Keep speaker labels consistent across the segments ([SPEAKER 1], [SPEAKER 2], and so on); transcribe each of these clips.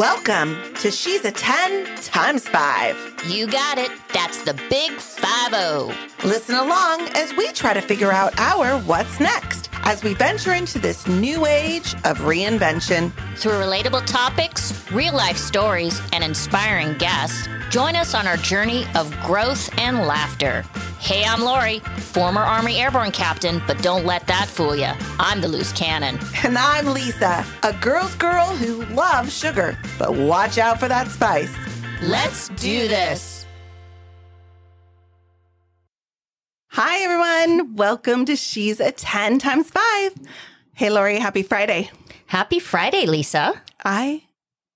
[SPEAKER 1] Welcome to She's a 10 times 5.
[SPEAKER 2] You got it. That's the big 5 0.
[SPEAKER 1] Listen along as we try to figure out our what's next as we venture into this new age of reinvention.
[SPEAKER 2] Through relatable topics, real life stories, and inspiring guests, join us on our journey of growth and laughter. Hey, I'm Lori, former Army Airborne captain, but don't let that fool you. I'm the loose cannon.
[SPEAKER 1] And I'm Lisa, a girl's girl who loves sugar, but watch out for that spice.
[SPEAKER 2] Let's do this.
[SPEAKER 1] Hi, everyone. Welcome to She's a 10 times 5. Hey, Lori, happy Friday.
[SPEAKER 2] Happy Friday, Lisa.
[SPEAKER 1] I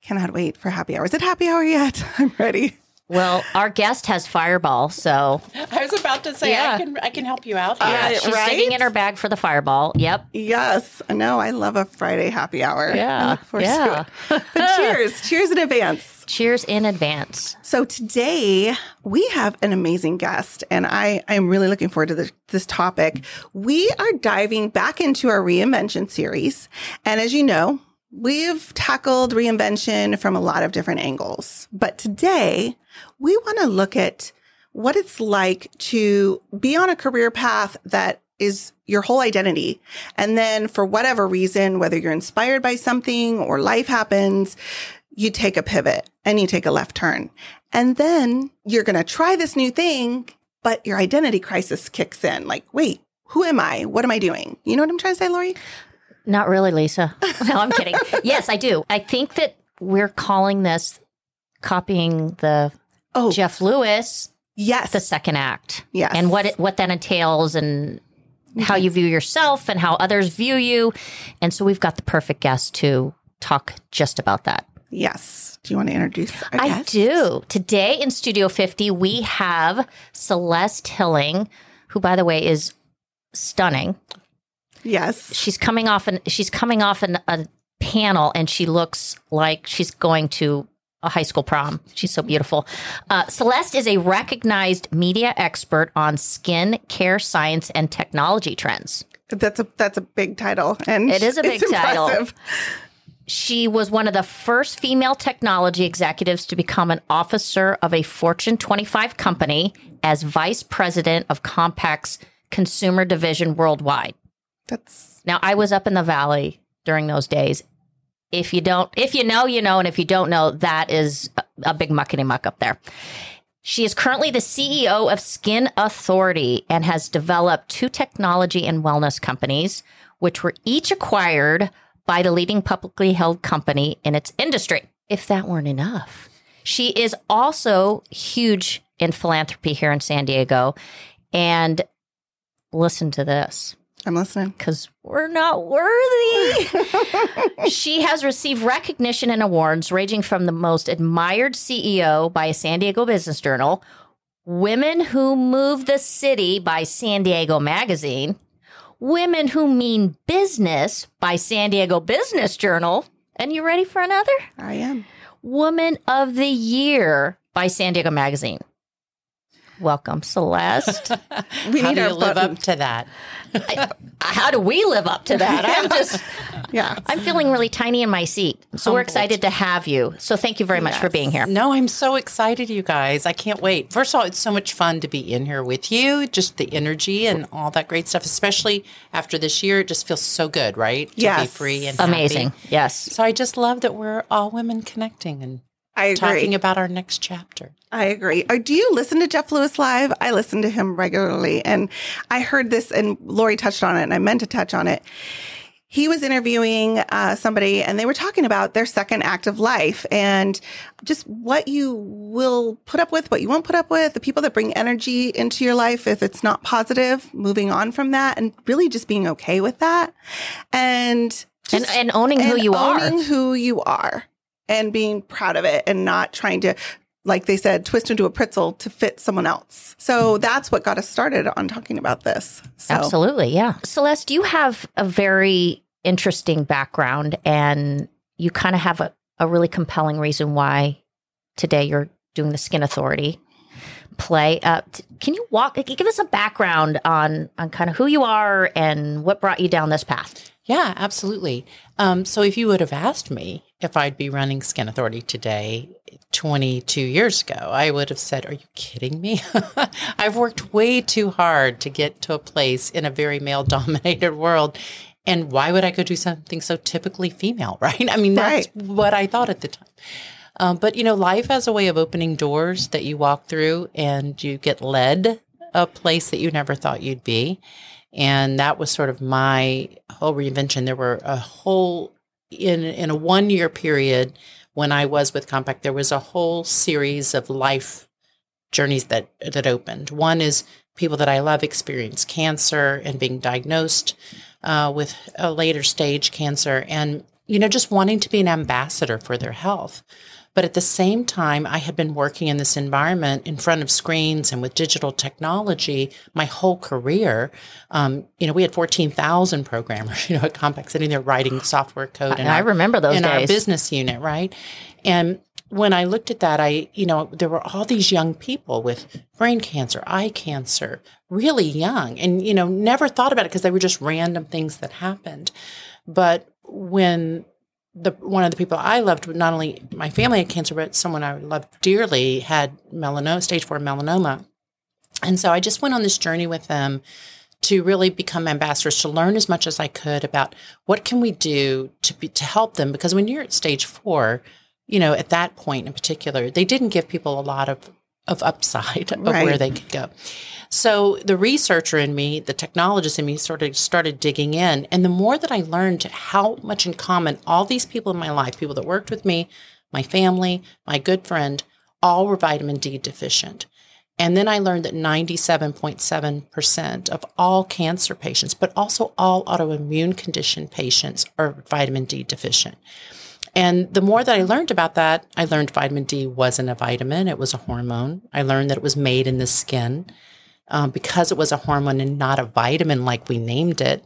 [SPEAKER 1] cannot wait for happy hour. Is it happy hour yet? I'm ready.
[SPEAKER 2] Well, our guest has fireball, so
[SPEAKER 3] I was about to say
[SPEAKER 2] Yeah.
[SPEAKER 3] I can I can help you out.
[SPEAKER 2] yeah.
[SPEAKER 1] Uh,
[SPEAKER 2] she's
[SPEAKER 1] right?
[SPEAKER 2] digging in her bag for the fireball. Yep.
[SPEAKER 1] Yes, No. I love a Friday happy hour.
[SPEAKER 2] Yeah,
[SPEAKER 1] look
[SPEAKER 2] yeah.
[SPEAKER 1] it. But cheers. cheers in advance.
[SPEAKER 2] Cheers in advance.
[SPEAKER 1] So today we have an amazing guest, and I I'm really looking forward to this, this topic. We are diving back into our reinvention series, and as you know, we've tackled reinvention from a lot of different angles. But today we want to look at what it's like to be on a career path that is your whole identity. And then for whatever reason, whether you're inspired by something or life happens, you take a pivot and you take a left turn. And then you're going to try this new thing, but your identity crisis kicks in. Like, wait, who am I? What am I doing? You know what I'm trying to say, Lori?
[SPEAKER 2] Not really, Lisa. No, I'm kidding. yes, I do. I think that we're calling this copying the
[SPEAKER 1] Oh,
[SPEAKER 2] Jeff Lewis,
[SPEAKER 1] yes.
[SPEAKER 2] the second act,
[SPEAKER 1] yes.
[SPEAKER 2] and what it, what that entails, and how you view yourself, and how others view you. And so we've got the perfect guest to talk just about that.
[SPEAKER 1] Yes. Do you want to introduce
[SPEAKER 2] I
[SPEAKER 1] guest?
[SPEAKER 2] do. Today in Studio 50, we have Celeste Hilling, who, by the way, is stunning.
[SPEAKER 1] Yes.
[SPEAKER 2] she's coming off an she's coming off an, a panel and she looks like she's going to a high school prom. She's so beautiful. Uh, Celeste is a recognized media expert on skin care science and technology trends.
[SPEAKER 1] That's a that's a big title, and
[SPEAKER 2] It is a big title.
[SPEAKER 1] impressive.
[SPEAKER 2] She was one of the first female technology executives to become an officer of a Fortune 25 company as vice president of Compaq's consumer division worldwide.
[SPEAKER 1] That's
[SPEAKER 2] Now, I was up in the valley during those days. If you don't, if you know, you know, and if you don't know, that is a, big muckety muck up there. She is currently the CEO of Skin Authority and has developed two technology and wellness companies, which were each acquired by the leading publicly held company in its industry. If that weren't enough, she is also huge in philanthropy here in San Diego. And listen to this
[SPEAKER 1] I'm listening.
[SPEAKER 2] because we're not worthy. she has received recognition and awards ranging from the most admired CEO by a San Diego Business Journal, Women Who Move the City by San Diego Magazine, Women Who Mean Business by San Diego Business Journal. And you ready for another?
[SPEAKER 1] I am.
[SPEAKER 2] Woman of the Year by San Diego Magazine. Welcome, Celeste.
[SPEAKER 1] We
[SPEAKER 3] How
[SPEAKER 1] need
[SPEAKER 3] to live
[SPEAKER 1] button.
[SPEAKER 3] up to that?
[SPEAKER 2] How do we live up to that? I'm just.
[SPEAKER 1] Yeah.
[SPEAKER 2] I'm feeling really tiny in my seat. So we're excited to have you. So thank you very much for being here.
[SPEAKER 3] No, I'm so excited, you guys. I can't wait. First of all, it's so much fun to be in here with you. Just the energy and all that great stuff, especially after this year. It just feels so good, right? To be
[SPEAKER 1] Yes.
[SPEAKER 3] free and happy.
[SPEAKER 2] Amazing. Yes.
[SPEAKER 3] So I just love that we're all women connecting and
[SPEAKER 1] I agree.
[SPEAKER 3] talking about our next chapter.
[SPEAKER 1] I agree. Or do you listen to Jeff Lewis live? I listen to him regularly. And I heard this, and Lori touched on it, and I meant to touch on it. He was interviewing uh, somebody, and they were talking about their second act of life and just what you will put up with, what you won't put up with, the people that bring energy into your life if it's not positive, moving on from that, and really just being okay with that. And
[SPEAKER 2] And,
[SPEAKER 1] just-
[SPEAKER 2] and owning who
[SPEAKER 1] and
[SPEAKER 2] you are.
[SPEAKER 1] owning who you are and being proud of it and not trying to like they said twist into a pretzel to fit someone else so that's what got us started on talking about this so
[SPEAKER 2] Absolutely. Yeah. Celeste, you have a very interesting background and you kind of have a, a really compelling reason why today you're doing the Skin Authority play. Uh, t- can you walk, give us a background on, on kind of who you are and what brought you down this path?
[SPEAKER 3] Yeah, absolutely. Um, so if you would have asked me if I'd be running Skin Authority today, 22 years ago, I would have said, Are you kidding me? I've worked way too hard to get to a place in a very male dominated world. And why would I go do something so typically female, right? I mean, that's
[SPEAKER 1] Right.
[SPEAKER 3] what I thought at the time. Um, but, you know, life has a way of opening doors that you walk through and you get led a place that you never thought you'd be. And that was sort of my whole reinvention. There were a whole, in, in a one year period when I was with Compaq, there was a whole series of life journeys that, that opened. One is people that I love experience cancer and being diagnosed uh, with a later stage cancer and, you know, just wanting to be an ambassador for their health. But at the same time, I had been working in this environment in front of screens and with digital technology my whole career. Um, you know, we had 14,000 programmers, you know, at Compaq sitting there writing software code.
[SPEAKER 2] And I remember those
[SPEAKER 3] in our business unit, right? And when I looked at that, I, you know, there were all these young people with brain cancer, eye cancer, really young, and, you know, never thought about it because they were just random things that happened. But when the one of the people I loved, not only my family had cancer, but someone I loved dearly had melanoma, stage four melanoma. And so I just went on this journey with them to really become ambassadors, to learn as much as I could about what can we do to be, to help them. Because when you're at stage four, you know, at that point in particular, they didn't give people a lot of of upside of where they could go. So the researcher in me, the technologist in me, sort of started digging in, and the more that I learned how much in common all these people in my life, people that worked with me, my family, my good friend, all were vitamin D deficient. And then I learned that 97.7% of all cancer patients, but also all autoimmune condition patients, are vitamin D deficient. And the more that I learned about that, I learned vitamin D wasn't a vitamin, it was a hormone. I learned that it was made in the skin um, because it was a hormone and not a vitamin like we named it.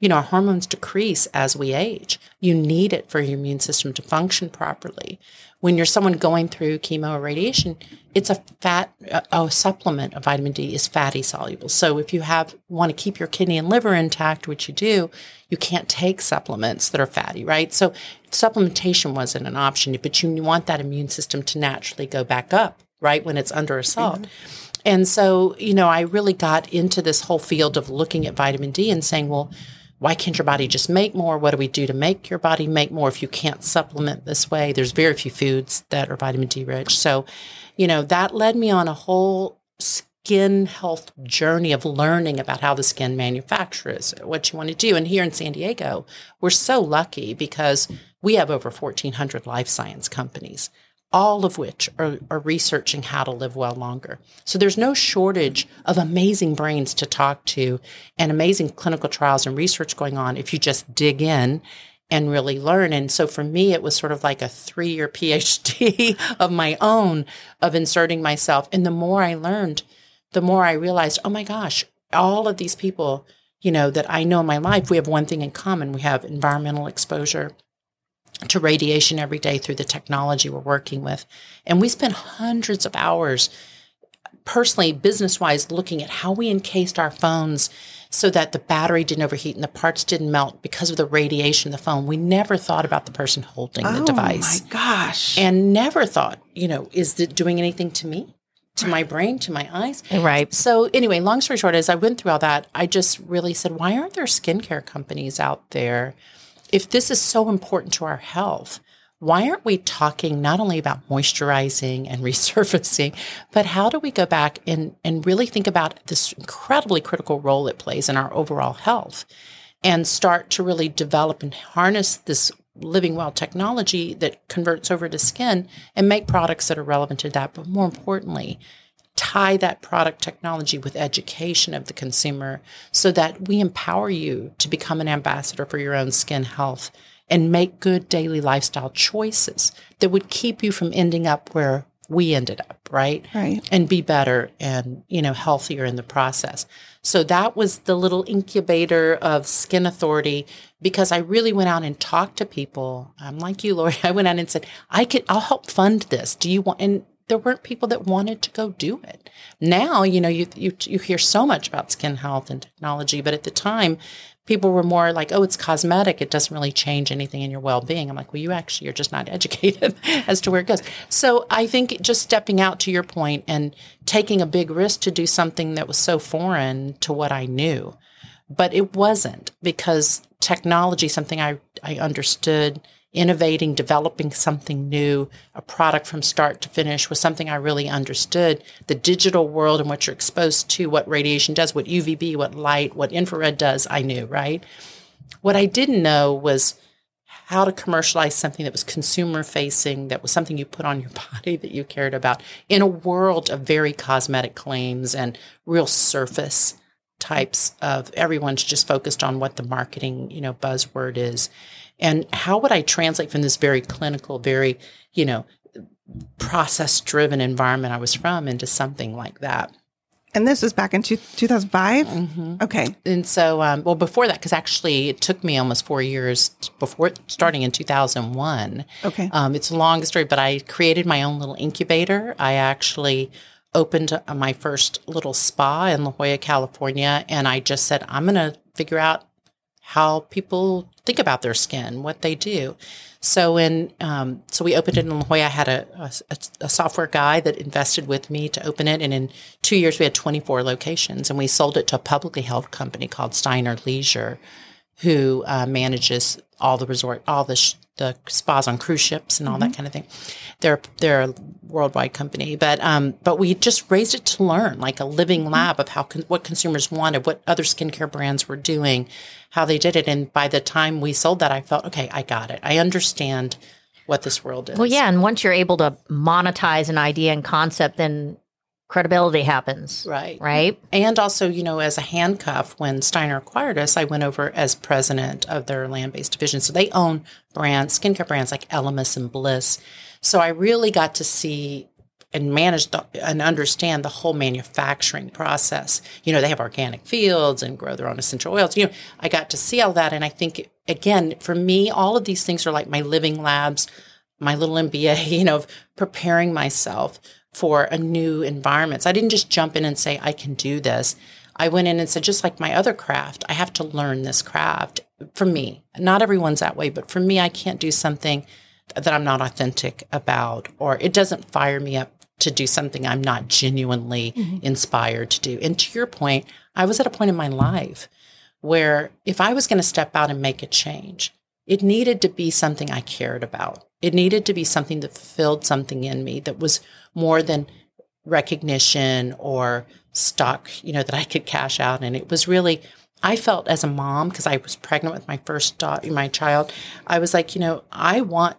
[SPEAKER 3] You know, our hormones decrease as we age. You need it for your immune system to function properly. When you're someone going through chemo or radiation, it's a fat, a, a supplement of vitamin D is fatty soluble. So if you have want to keep your kidney and liver intact, which you do, you can't take supplements that are fatty, right? So supplementation wasn't an option, but you want that immune system to naturally go back up, right? When it's under assault. Mm-hmm. And so, you know, I really got into this whole field of looking at vitamin D and saying, well, why can't your body just make more? What do we do to make your body make more if you can't supplement this way? There's very few foods that are vitamin D rich. So, you know, that led me on a whole skin health journey of learning about how the skin manufactures what you want to do. And here in San Diego, we're so lucky because we have over 1,400 life science companies all of which are, are researching how to live well longer. So there's no shortage of amazing brains to talk to and amazing clinical trials and research going on if you just dig in and really learn. And so for me, it was sort of like a three year PhD of my own of inserting myself. And the more I learned, the more I realized, oh my gosh, all of these people, you know, that I know in my life, we have one thing in common. We have environmental exposure to radiation every day through the technology we're working with. And we spend hundreds of hours personally, business wise, looking at how we encased our phones so that the battery didn't overheat and the parts didn't melt because of the radiation of the phone. We never thought about the person holding the
[SPEAKER 1] oh,
[SPEAKER 3] device.
[SPEAKER 1] oh device my gosh.
[SPEAKER 3] and never thought, you know, is it doing anything to me, to my brain, to my eyes?
[SPEAKER 2] Right.
[SPEAKER 3] So anyway, long story short, as I went through all that, I just really said, why aren't there skincare companies out there? If this is so important to our health, why aren't we talking not only about moisturizing and resurfacing, but how do we go back and, and really think about this incredibly critical role it plays in our overall health and start to really develop and harness this living well technology that converts over to skin and make products that are relevant to that. But more importantly, tie that product technology with education of the consumer so that we empower you to become an ambassador for your own skin health and make good daily lifestyle choices that would keep you from ending up where we ended up, right?
[SPEAKER 1] Right.
[SPEAKER 3] And be better and, you know, healthier in the process. So that was the little incubator of Skin Authority because I really went out and talked to people. I'm like you, Lori. I went out and said, I could, I'll help fund this. Do you want, and there weren't people that wanted to go do it. Now, you know, you, you, you hear so much about skin health and technology, but at the time, people were more like, oh, it's cosmetic. It doesn't really change anything in your well being. I'm like, well, you actually you are just not educated as to where it goes. So I think just stepping out to your point and taking a big risk to do something that was so foreign to what I knew. But it wasn't because technology, something I, I understood innovating, developing something new, a product from start to finish was something I really understood. The digital world and what you're exposed to, what radiation does, what UVB, what light, what infrared does, I knew, right? What I didn't know was how to commercialize something that was consumer facing, that was something you put on your body that you cared about in a world of very cosmetic claims and real surface types of everyone's just focused on what the marketing, you know, buzzword is. And how would I translate from this very clinical, very, you know, process driven environment I was from into something like that?
[SPEAKER 1] And this was back in two, 2005?
[SPEAKER 3] Mm-hmm.
[SPEAKER 1] Okay.
[SPEAKER 3] And so, um, well, before that, because actually it took me almost four years before starting in 2001.
[SPEAKER 1] Okay.
[SPEAKER 3] Um, it's a long story, but I created my own little incubator. I actually opened uh, my first little spa in La Jolla, California. And I just said, I'm going to figure out how people think about their skin, what they do. So in um, so we opened it in La Jolla. I had a, a, a, software guy that invested with me to open it, and in two years we had 24 locations, and we sold it to a publicly held company called Steiner Leisure, who uh, manages all the resort, all the sh- the spas on cruise ships and all mm-hmm. that kind of thing. They're they're a worldwide company, but um, but we just raised it to learn, like a living mm-hmm. lab of how con- what consumers wanted, what other skincare brands were doing, how they did it. And by the time we sold that, I felt okay, I got it. I understand what this world is.
[SPEAKER 2] Well, yeah, and once you're able to monetize an idea and concept, then credibility happens.
[SPEAKER 3] Right.
[SPEAKER 2] Right.
[SPEAKER 3] And also, you know, as a handcuff, when Steiner acquired us, I went over as president of their land based division. So they own brands, skincare brands like Elemis and Bliss. So I really got to see and manage the, and understand the whole manufacturing process. You know, they have organic fields and grow their own essential oils. You know, I got to see all that. And I think, again, for me, all of these things are like my living labs, my little MBA, you know, of preparing myself for a new environment. So I didn't just jump in and say, I can do this. I went in and said, just like my other craft, I have to learn this craft for me. Not everyone's that way, but for me, I can't do something that I'm not authentic about, or it doesn't fire me up to do something I'm not genuinely mm-hmm. inspired to do. And to your point, I was at a point in my life where if I was going to step out and make a change, it needed to be something I cared about. It needed to be something that filled something in me that was more than recognition or stock, you know, that I could cash out. And it was really, I felt as a mom, because I was pregnant with my first daughter, my child, I was like, you know, I want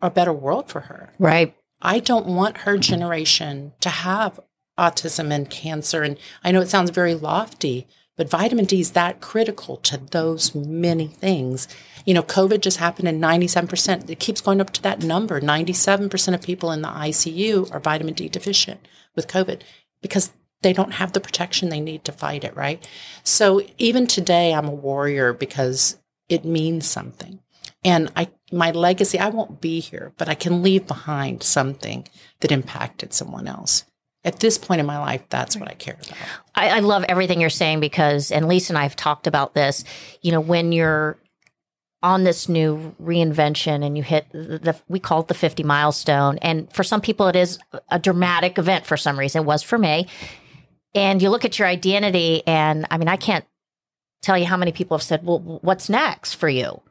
[SPEAKER 3] a better world for her.
[SPEAKER 2] Right.
[SPEAKER 3] I don't want her generation to have autism and cancer. And I know it sounds very lofty, but vitamin D is that critical to those many things. You know, COVID just happened in 97%, it keeps going up to that number. 97% of people in the ICU are vitamin D deficient with COVID because they don't have the protection they need to fight it, right? So even today, I'm a warrior because it means something. And I, my legacy, I won't be here, but I can leave behind something that impacted someone else at this point in my life, that's what I care about.
[SPEAKER 2] I, I, love everything you're saying because, and Lisa and I have talked about this. You know, when you're on this new reinvention and you hit the, the, we call it the 50 milestone, and for some people it is a dramatic event. For some reason, it was for me. And you look at your identity, and I mean, I can't tell you how many people have said, "Well, what's next for you?"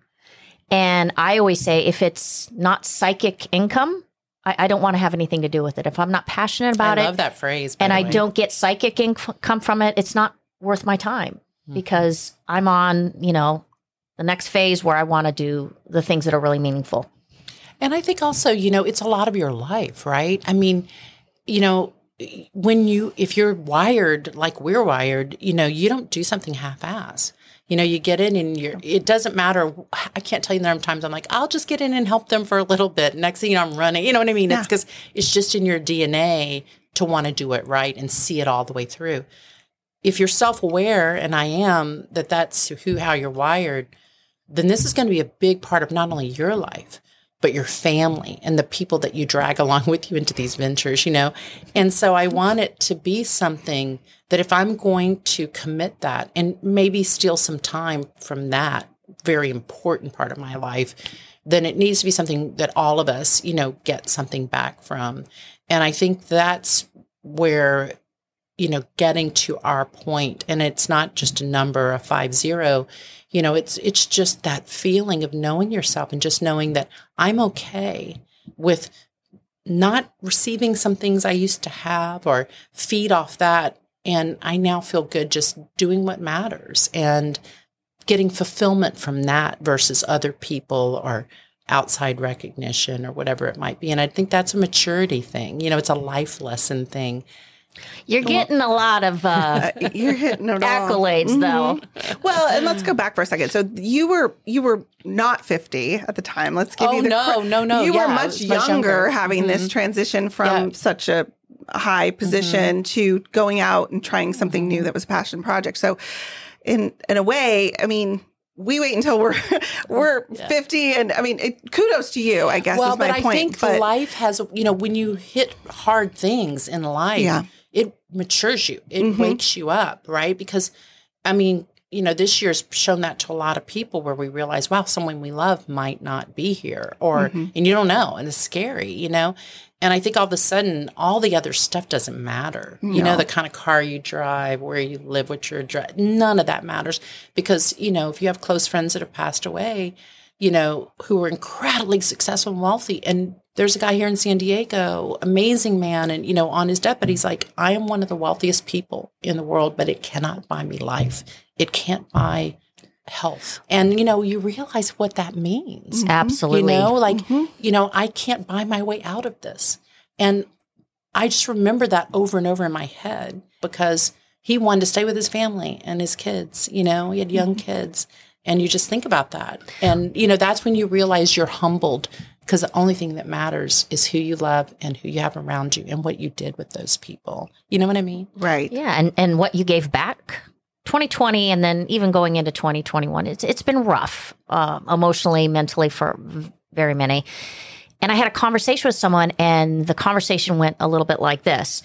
[SPEAKER 2] And I always say, if it's not psychic income, I, I don't want to have anything to do with it. If I'm not passionate about
[SPEAKER 3] I
[SPEAKER 2] it,
[SPEAKER 3] love that phrase,
[SPEAKER 2] and I don't get psychic income from it, it's not worth my time mm-hmm. because I'm on, you know, the next phase where I want to do the things that are really meaningful.
[SPEAKER 3] And I think also, you know, it's a lot of your life, right? I mean, you know, when you if you're wired like we're wired, you know, you don't do something half-ass you know, you get in and you're, it doesn't matter. I can't tell you the number of times I'm like, I'll just get in and help them for a little bit. Next thing you know, I'm running. You know what I mean? Yeah. It's because it's just in your DNA to want to do it right and see it all the way through. If you're self aware, and I am, that that's who, how you're wired, then this is going to be a big part of not only your life, but your family and the people that you drag along with you into these ventures, you know? And so I want it to be something that if I'm going to commit that and maybe steal some time from that very important part of my life, then it needs to be something that all of us, you know, get something back from. And I think that's where you know getting to our point and it's not just a number a five zero you know it's it's just that feeling of knowing yourself and just knowing that i'm okay with not receiving some things i used to have or feed off that and i now feel good just doing what matters and getting fulfillment from that versus other people or outside recognition or whatever it might be. And i think that's a maturity thing you know it's a life lesson thing
[SPEAKER 2] You're getting a lot of uh,
[SPEAKER 1] Uh, You're hitting
[SPEAKER 2] accolades, though.
[SPEAKER 1] Well, and let's go back for a second. So you were you were not 50 at the time. Let's give
[SPEAKER 3] Oh,
[SPEAKER 1] you the
[SPEAKER 3] no,
[SPEAKER 1] cre-
[SPEAKER 3] no, no.
[SPEAKER 1] You
[SPEAKER 3] Yeah,
[SPEAKER 1] were much younger,
[SPEAKER 3] much younger.
[SPEAKER 1] having this
[SPEAKER 3] Mhm.
[SPEAKER 1] transition from
[SPEAKER 3] Yeah. Mm-hmm.
[SPEAKER 1] such a high position to going out and trying something new that was a passion project. So in in a way, I mean, we wait until we're we're 50 and I mean, it, kudos to you, I guess
[SPEAKER 3] well,
[SPEAKER 1] is my
[SPEAKER 3] but I
[SPEAKER 1] point.
[SPEAKER 3] think
[SPEAKER 1] but
[SPEAKER 3] life has, you know, when you hit hard things in life,
[SPEAKER 1] Yeah.
[SPEAKER 3] Matures you, it
[SPEAKER 1] Mhm.
[SPEAKER 3] wakes you up, right? Because, I mean, you know, this year's shown that to a lot of people where we realize, wow, someone we love might not be here, or,
[SPEAKER 1] Mm-hmm.
[SPEAKER 3] and you don't know, and it's scary, you know? And I think all of a sudden, all the other stuff doesn't matter. You know, the kind of car you drive, where you live, what you're driving, none of that matters. Because, you know, if you have close friends that have passed away, you know, who were incredibly successful and wealthy. And there's a guy here in San Diego, amazing man. And, you know, on his deathbed, he's like, I am one of the wealthiest people in the world, but it cannot buy me life. It can't buy health. And, you know, you realize what that means.
[SPEAKER 2] Absolutely.
[SPEAKER 3] You know, like,
[SPEAKER 1] Mhm.
[SPEAKER 3] you know, I can't buy my way out of this. And I just remember that over and over in my head because he wanted to stay with his family and his kids, you know, he had young kids. And you just think about that. And, you know, that's when you realize you're humbled because the only thing that matters is who you love and who you have around you and what you did with those people. You know what I mean?
[SPEAKER 1] right.
[SPEAKER 2] Yeah, and and what you gave back. 2020 and then even going into 2021 it's it's been rough uh, emotionally mentally for very many and i had a conversation with someone and the conversation went a little bit like this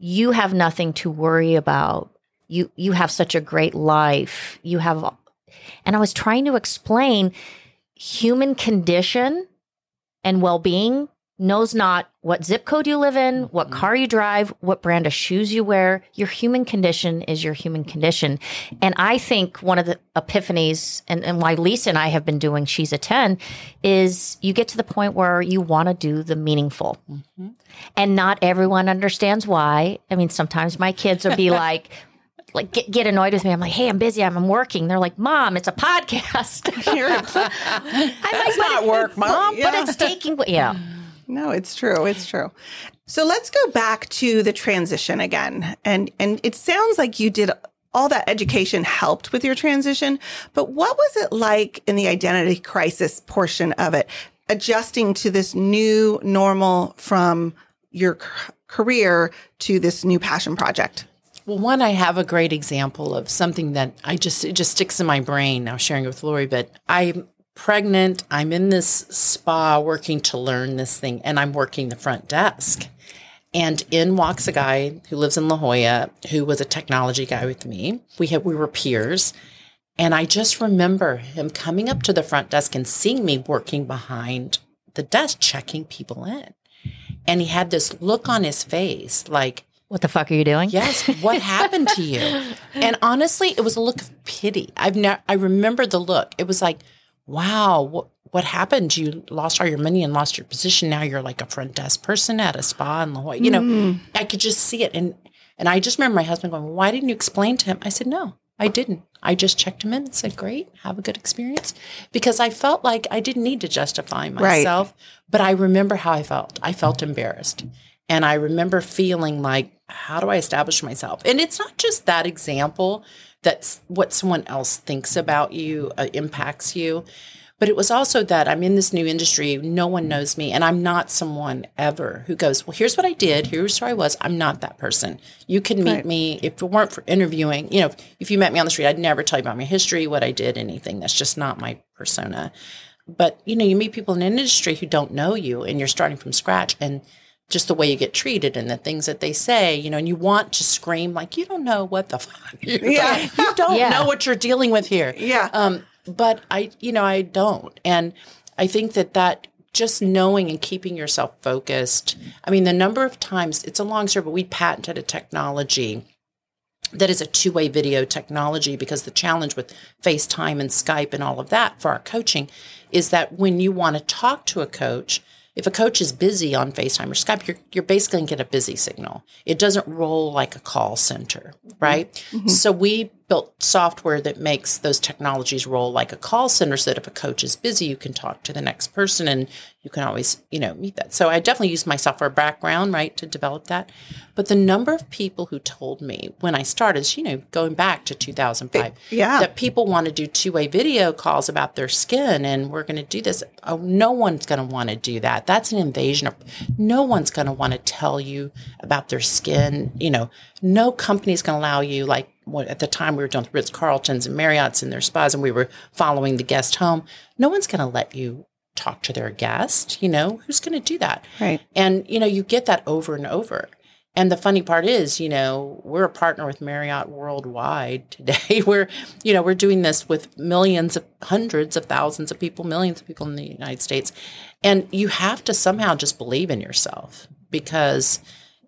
[SPEAKER 2] you have nothing to worry about you you have such a great life you have and i was trying to explain human condition and well-being knows not what zip code you live in, what mm-hmm. car you drive, what brand of shoes you wear. Your human condition is your human condition. And I think one of the epiphanies and, and why Lisa and I have been doing She's a 10 is you get to the point where you want to do the meaningful. Mm-hmm. And not everyone understands why. I mean, sometimes my kids will be like, like get, get annoyed with me. I'm like, hey, I'm busy. I'm, I'm working. They're like, mom, it's a podcast. I'm like,
[SPEAKER 1] not work, Mom.
[SPEAKER 2] But
[SPEAKER 1] Yeah.
[SPEAKER 2] it's taking, yeah.
[SPEAKER 1] No, it's true. It's true. So let's go back to the transition again. And and it sounds like you did all that education helped with your transition, but what was it like in the identity crisis portion of it? Adjusting to this new normal from your career to this new passion project.
[SPEAKER 3] Well, one, I have a great example of something that I just, it just sticks in my brain now sharing it with Lori, but I'm pregnant. I'm in this spa working to learn this thing and I'm working the front desk. And in walks a guy who lives in La Jolla, who was a technology guy with me. We had, we were peers. And I just remember him coming up to the front desk and seeing me working behind the desk, checking people in. And he had this look on his face like,
[SPEAKER 2] What the fuck are you doing?
[SPEAKER 3] Yes, what happened to you? And honestly, it was a look of pity. I've never I remember the look. It was like, wow, what what happened? You lost all your money and lost your position. Now you're like a front desk person at a spa in La Jolla. You know, mm-hmm. I could just see it. And and I just remember my husband going, Why didn't you explain to him? I said, No, I didn't. I just checked him in and said, Great, have a good experience. Because I felt like I didn't need to justify myself. But I remember how I felt. I felt embarrassed. And I remember feeling like, how do I establish myself? And it's not just that example that's what someone else thinks about you uh, impacts you. But it was also that I'm in this new industry. No one knows me. And I'm not someone ever who goes, Well, here's what I did. Here's who I was. I'm not that person. You can meet
[SPEAKER 1] Right.
[SPEAKER 3] me if it weren't for interviewing. You know, if you met me on the street, I'd never tell you about my history, what I did, anything. That's just not my persona. but you know, you meet people in an industry who don't know you and you're starting from scratch and just the way you get treated and the things that they say, you know, and you want to scream like you don't know what the fuck. You
[SPEAKER 1] Yeah.
[SPEAKER 3] don't, you don't
[SPEAKER 2] Yeah.
[SPEAKER 3] know what you're dealing with here.
[SPEAKER 1] Yeah.
[SPEAKER 3] Um, but I, you know, I don't. And I think that that just knowing and keeping yourself focused. I mean, the number of times it's a long story, but we patented a technology that is a two way video technology because the challenge with FaceTime and Skype and all of that for our coaching is that when you want to talk to a coach, if a coach is busy on FaceTime or Skype, you're, you're basically going to get a busy signal. It doesn't roll like a call center, mm-hmm. right? Mm-hmm. So we built software that makes those technologies roll like a call center so that if a coach is busy, you can talk to the next person and you can always, you know, meet that. So I definitely used my software background, right, to develop that. But the number of people who told me when I started, you know, going back to 2005,
[SPEAKER 1] Yeah.
[SPEAKER 3] that people want to do two-way video calls about their skin and we're going to do this. Oh, no one's going to want to do that. That's an invasion of no one's going to want to tell you about their skin. You know, no company's going to allow you like what at the time we were doing Ritz Carltons and Marriott's and their spas and we were following the guest home. No one's going to let you talk to their guest, you know, who's going to do that?
[SPEAKER 1] Right.
[SPEAKER 3] And, you know, you get that over and over. And the funny part is, you know, we're a partner with Marriott worldwide today. We're, you know, we're doing this with millions of hundreds of thousands of people, millions of people in the United States. And you have to somehow just believe in yourself because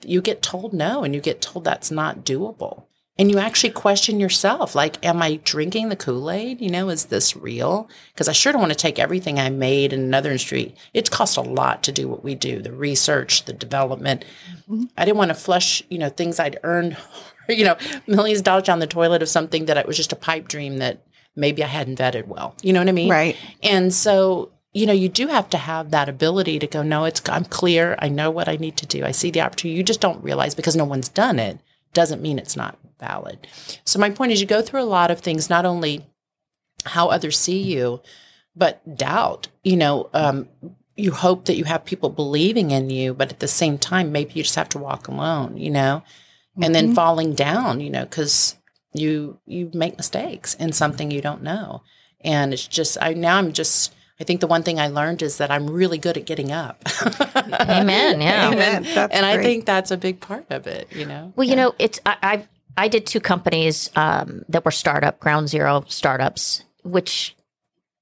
[SPEAKER 3] you get told no and you get told that's not doable. And you actually question yourself like, am I drinking the Kool Aid? You know, is this real? Because I sure don't want to take everything I made in another industry. It costs a lot to do what we do the research, the development. Mm-hmm. I didn't want to flush, you know, things I'd earned, you know, millions of dollars down the toilet of something that it was just a pipe dream that maybe I hadn't vetted well. You know what I mean?
[SPEAKER 1] Right.
[SPEAKER 3] And so, you know, you do have to have that ability to go, no, it's I'm clear. I know what I need to do. I see the opportunity. You just don't realize because no one's done it doesn't mean it's not valid. So my point is you go through a lot of things, not only how others see you, but doubt. You know, um, you hope that you have people believing in you, but at the same time, maybe you just have to walk alone, you know, and then falling down, you know, because you you make mistakes in something you don't know, and it's just I now I'm just I think the one thing I learned is that I'm really good at getting up.
[SPEAKER 2] Amen. Yeah.
[SPEAKER 1] Amen. That's
[SPEAKER 3] and I think that's a big part of it, you know.
[SPEAKER 2] Well, you know, it's I, I I did two companies um, that were startup, ground zero startups. Which,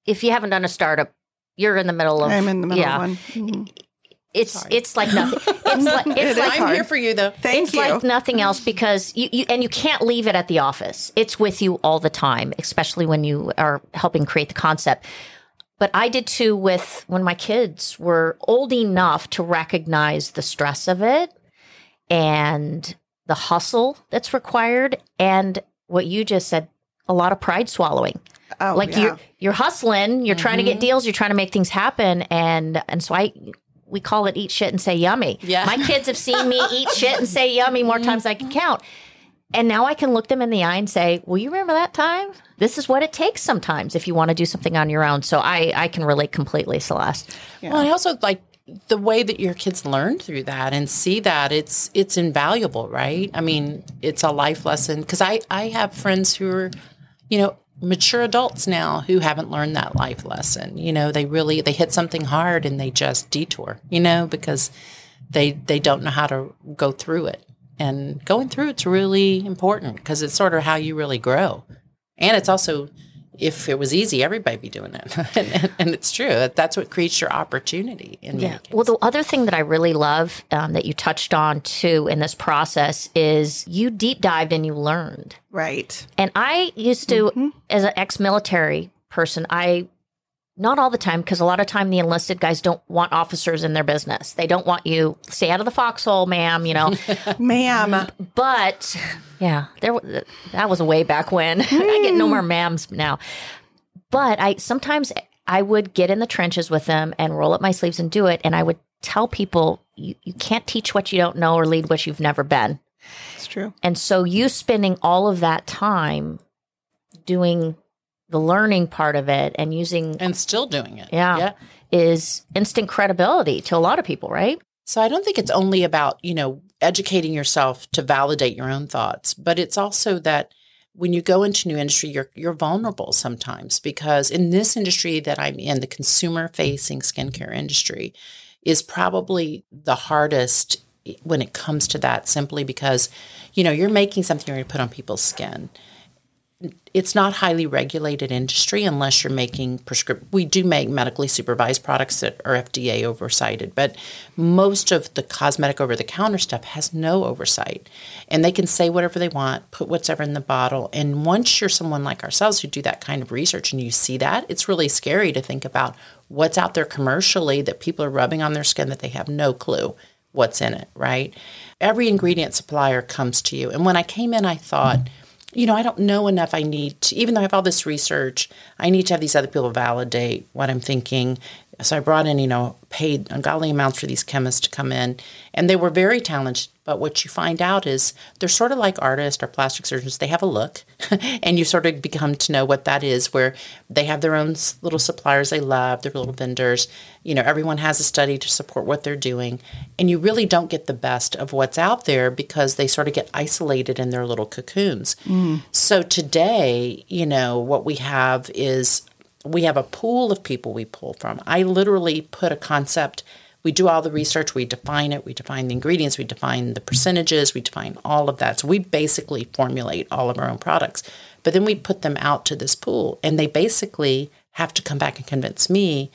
[SPEAKER 2] if you haven't done a startup, you're in the middle of.
[SPEAKER 1] I'm in the middle
[SPEAKER 2] yeah,
[SPEAKER 1] of one. Mhm.
[SPEAKER 2] It's it's like nothing. It's like it's
[SPEAKER 1] is
[SPEAKER 2] like
[SPEAKER 3] I'm here for you though.
[SPEAKER 1] Thank you.
[SPEAKER 2] it's
[SPEAKER 1] you.
[SPEAKER 2] like nothing else because you, you and you can't leave it at the office. It's with you all the time, especially when you are helping create the concept. But I did too with when my kids were old enough to recognize the stress of it and the hustle that's required and what you just said, a lot of pride swallowing.
[SPEAKER 1] Oh,
[SPEAKER 2] like
[SPEAKER 1] yeah.
[SPEAKER 2] you're you're hustling you're trying to get mm-hmm. deals you're trying to make things happen. And and so i we call it eat shit and say yummy.
[SPEAKER 3] Yeah.
[SPEAKER 2] my kids have seen me eat shit and say yummy more times than i can mm-hmm. count. And now i can look them in the eye and say well you remember that time? This is what it takes sometimes if you want to do something on your own. So i i can relate completely celeste.
[SPEAKER 1] Yeah.
[SPEAKER 3] Well, I also like the way that your kids learn through that and see that it's it's invaluable, right? I mean, it's a life lesson because I I have friends who are, you know, mature adults now who haven't learned that life lesson. You know, they really they hit something hard and they just detour, you know, because they they don't know how to go through it. And going through it's really important because it's sort of how you really grow. And it's also if it was easy, everybody'd be doing it. and, and it's true. That's what creates your opportunity in many cases.
[SPEAKER 2] Well, the other thing that I really love um, that you touched on too in this process is you deep dived and you learned.
[SPEAKER 1] right.
[SPEAKER 2] And I used to, as an ex military person, I, not all the time, because a lot of time the enlisted guys don't want officers in their business. They don't want you, stay out of the foxhole, ma'am, you know.
[SPEAKER 1] Ma'am.
[SPEAKER 2] but yeah, there that was way back when. I get no more ma'ams now. But I sometimes I would get in the trenches with them and roll up my sleeves and do it. And I would tell people, you, you can't teach what you don't know or lead what you've never been.
[SPEAKER 1] It's true.
[SPEAKER 2] And so you spending all of that time doing the learning part of it and using
[SPEAKER 3] and still doing it.
[SPEAKER 2] Yeah. is instant credibility to a lot of people, right?
[SPEAKER 3] So I don't think it's only about, you know, educating yourself to validate your own thoughts, but it's also that when you go into new industry, you're you're vulnerable sometimes because in this industry that I'm in, the consumer facing skincare industry is probably the hardest when it comes to that simply because you know you're making something you're going to put on people's skin it's not highly regulated industry unless you're making prescription. We do make medically supervised products that are FDA oversighted, but most of the cosmetic over the counter stuff has no oversight. And they can say whatever they want, put whatever in the bottle. And once you're someone like ourselves who do that kind of research and you see that, it's really scary to think about what's out there commercially that people are rubbing on their skin that they have no clue what's in it, right? Every ingredient supplier comes to you. And when I came in, I thought, mm-hmm you know, I don't know enough. I need to, even though I have all this research, I need to have these other people validate what I'm thinking. So I brought in, you know, paid ungodly amounts for these chemists to come in, and they were very talented. But what you find out is they're sort of like artists or plastic surgeons. They have a look, and you sort of become to know what that is, where they have their own little suppliers they love, their little vendors. You know, everyone has a study to support what they're doing, and you really don't get the best of what's out there because they sort of get isolated in their little cocoons. Mm. So today, you know, what we have is we have a pool of people we pull from. I literally put a concept we do all the research, we define it, we define the ingredients, we define the percentages, we define all of that. So we basically formulate all of our own products. But then we put them out to this pool, and they basically have to come back and convince me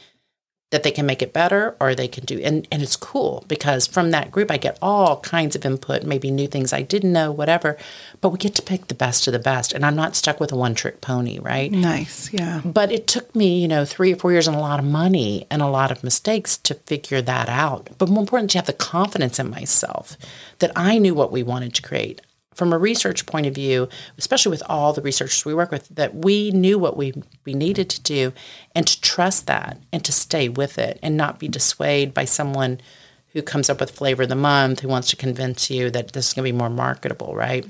[SPEAKER 3] that they can make it better or they can do and, and it's cool because from that group i get all kinds of input maybe new things i didn't know whatever but we get to pick the best of the best. And i'm not stuck with a one trick pony right?
[SPEAKER 1] Nice yeah.
[SPEAKER 3] But it took me you know three or four years and a lot of money and a lot of mistakes to figure that out. But more important to have the confidence in myself that i knew what we wanted to create from a research point of view, especially with all the researchers we work with, that we knew what we, we needed to do and to trust that and to stay with it and not be dissuaded by someone who comes up with flavor of the month who wants to convince you that this is going to be more marketable, right?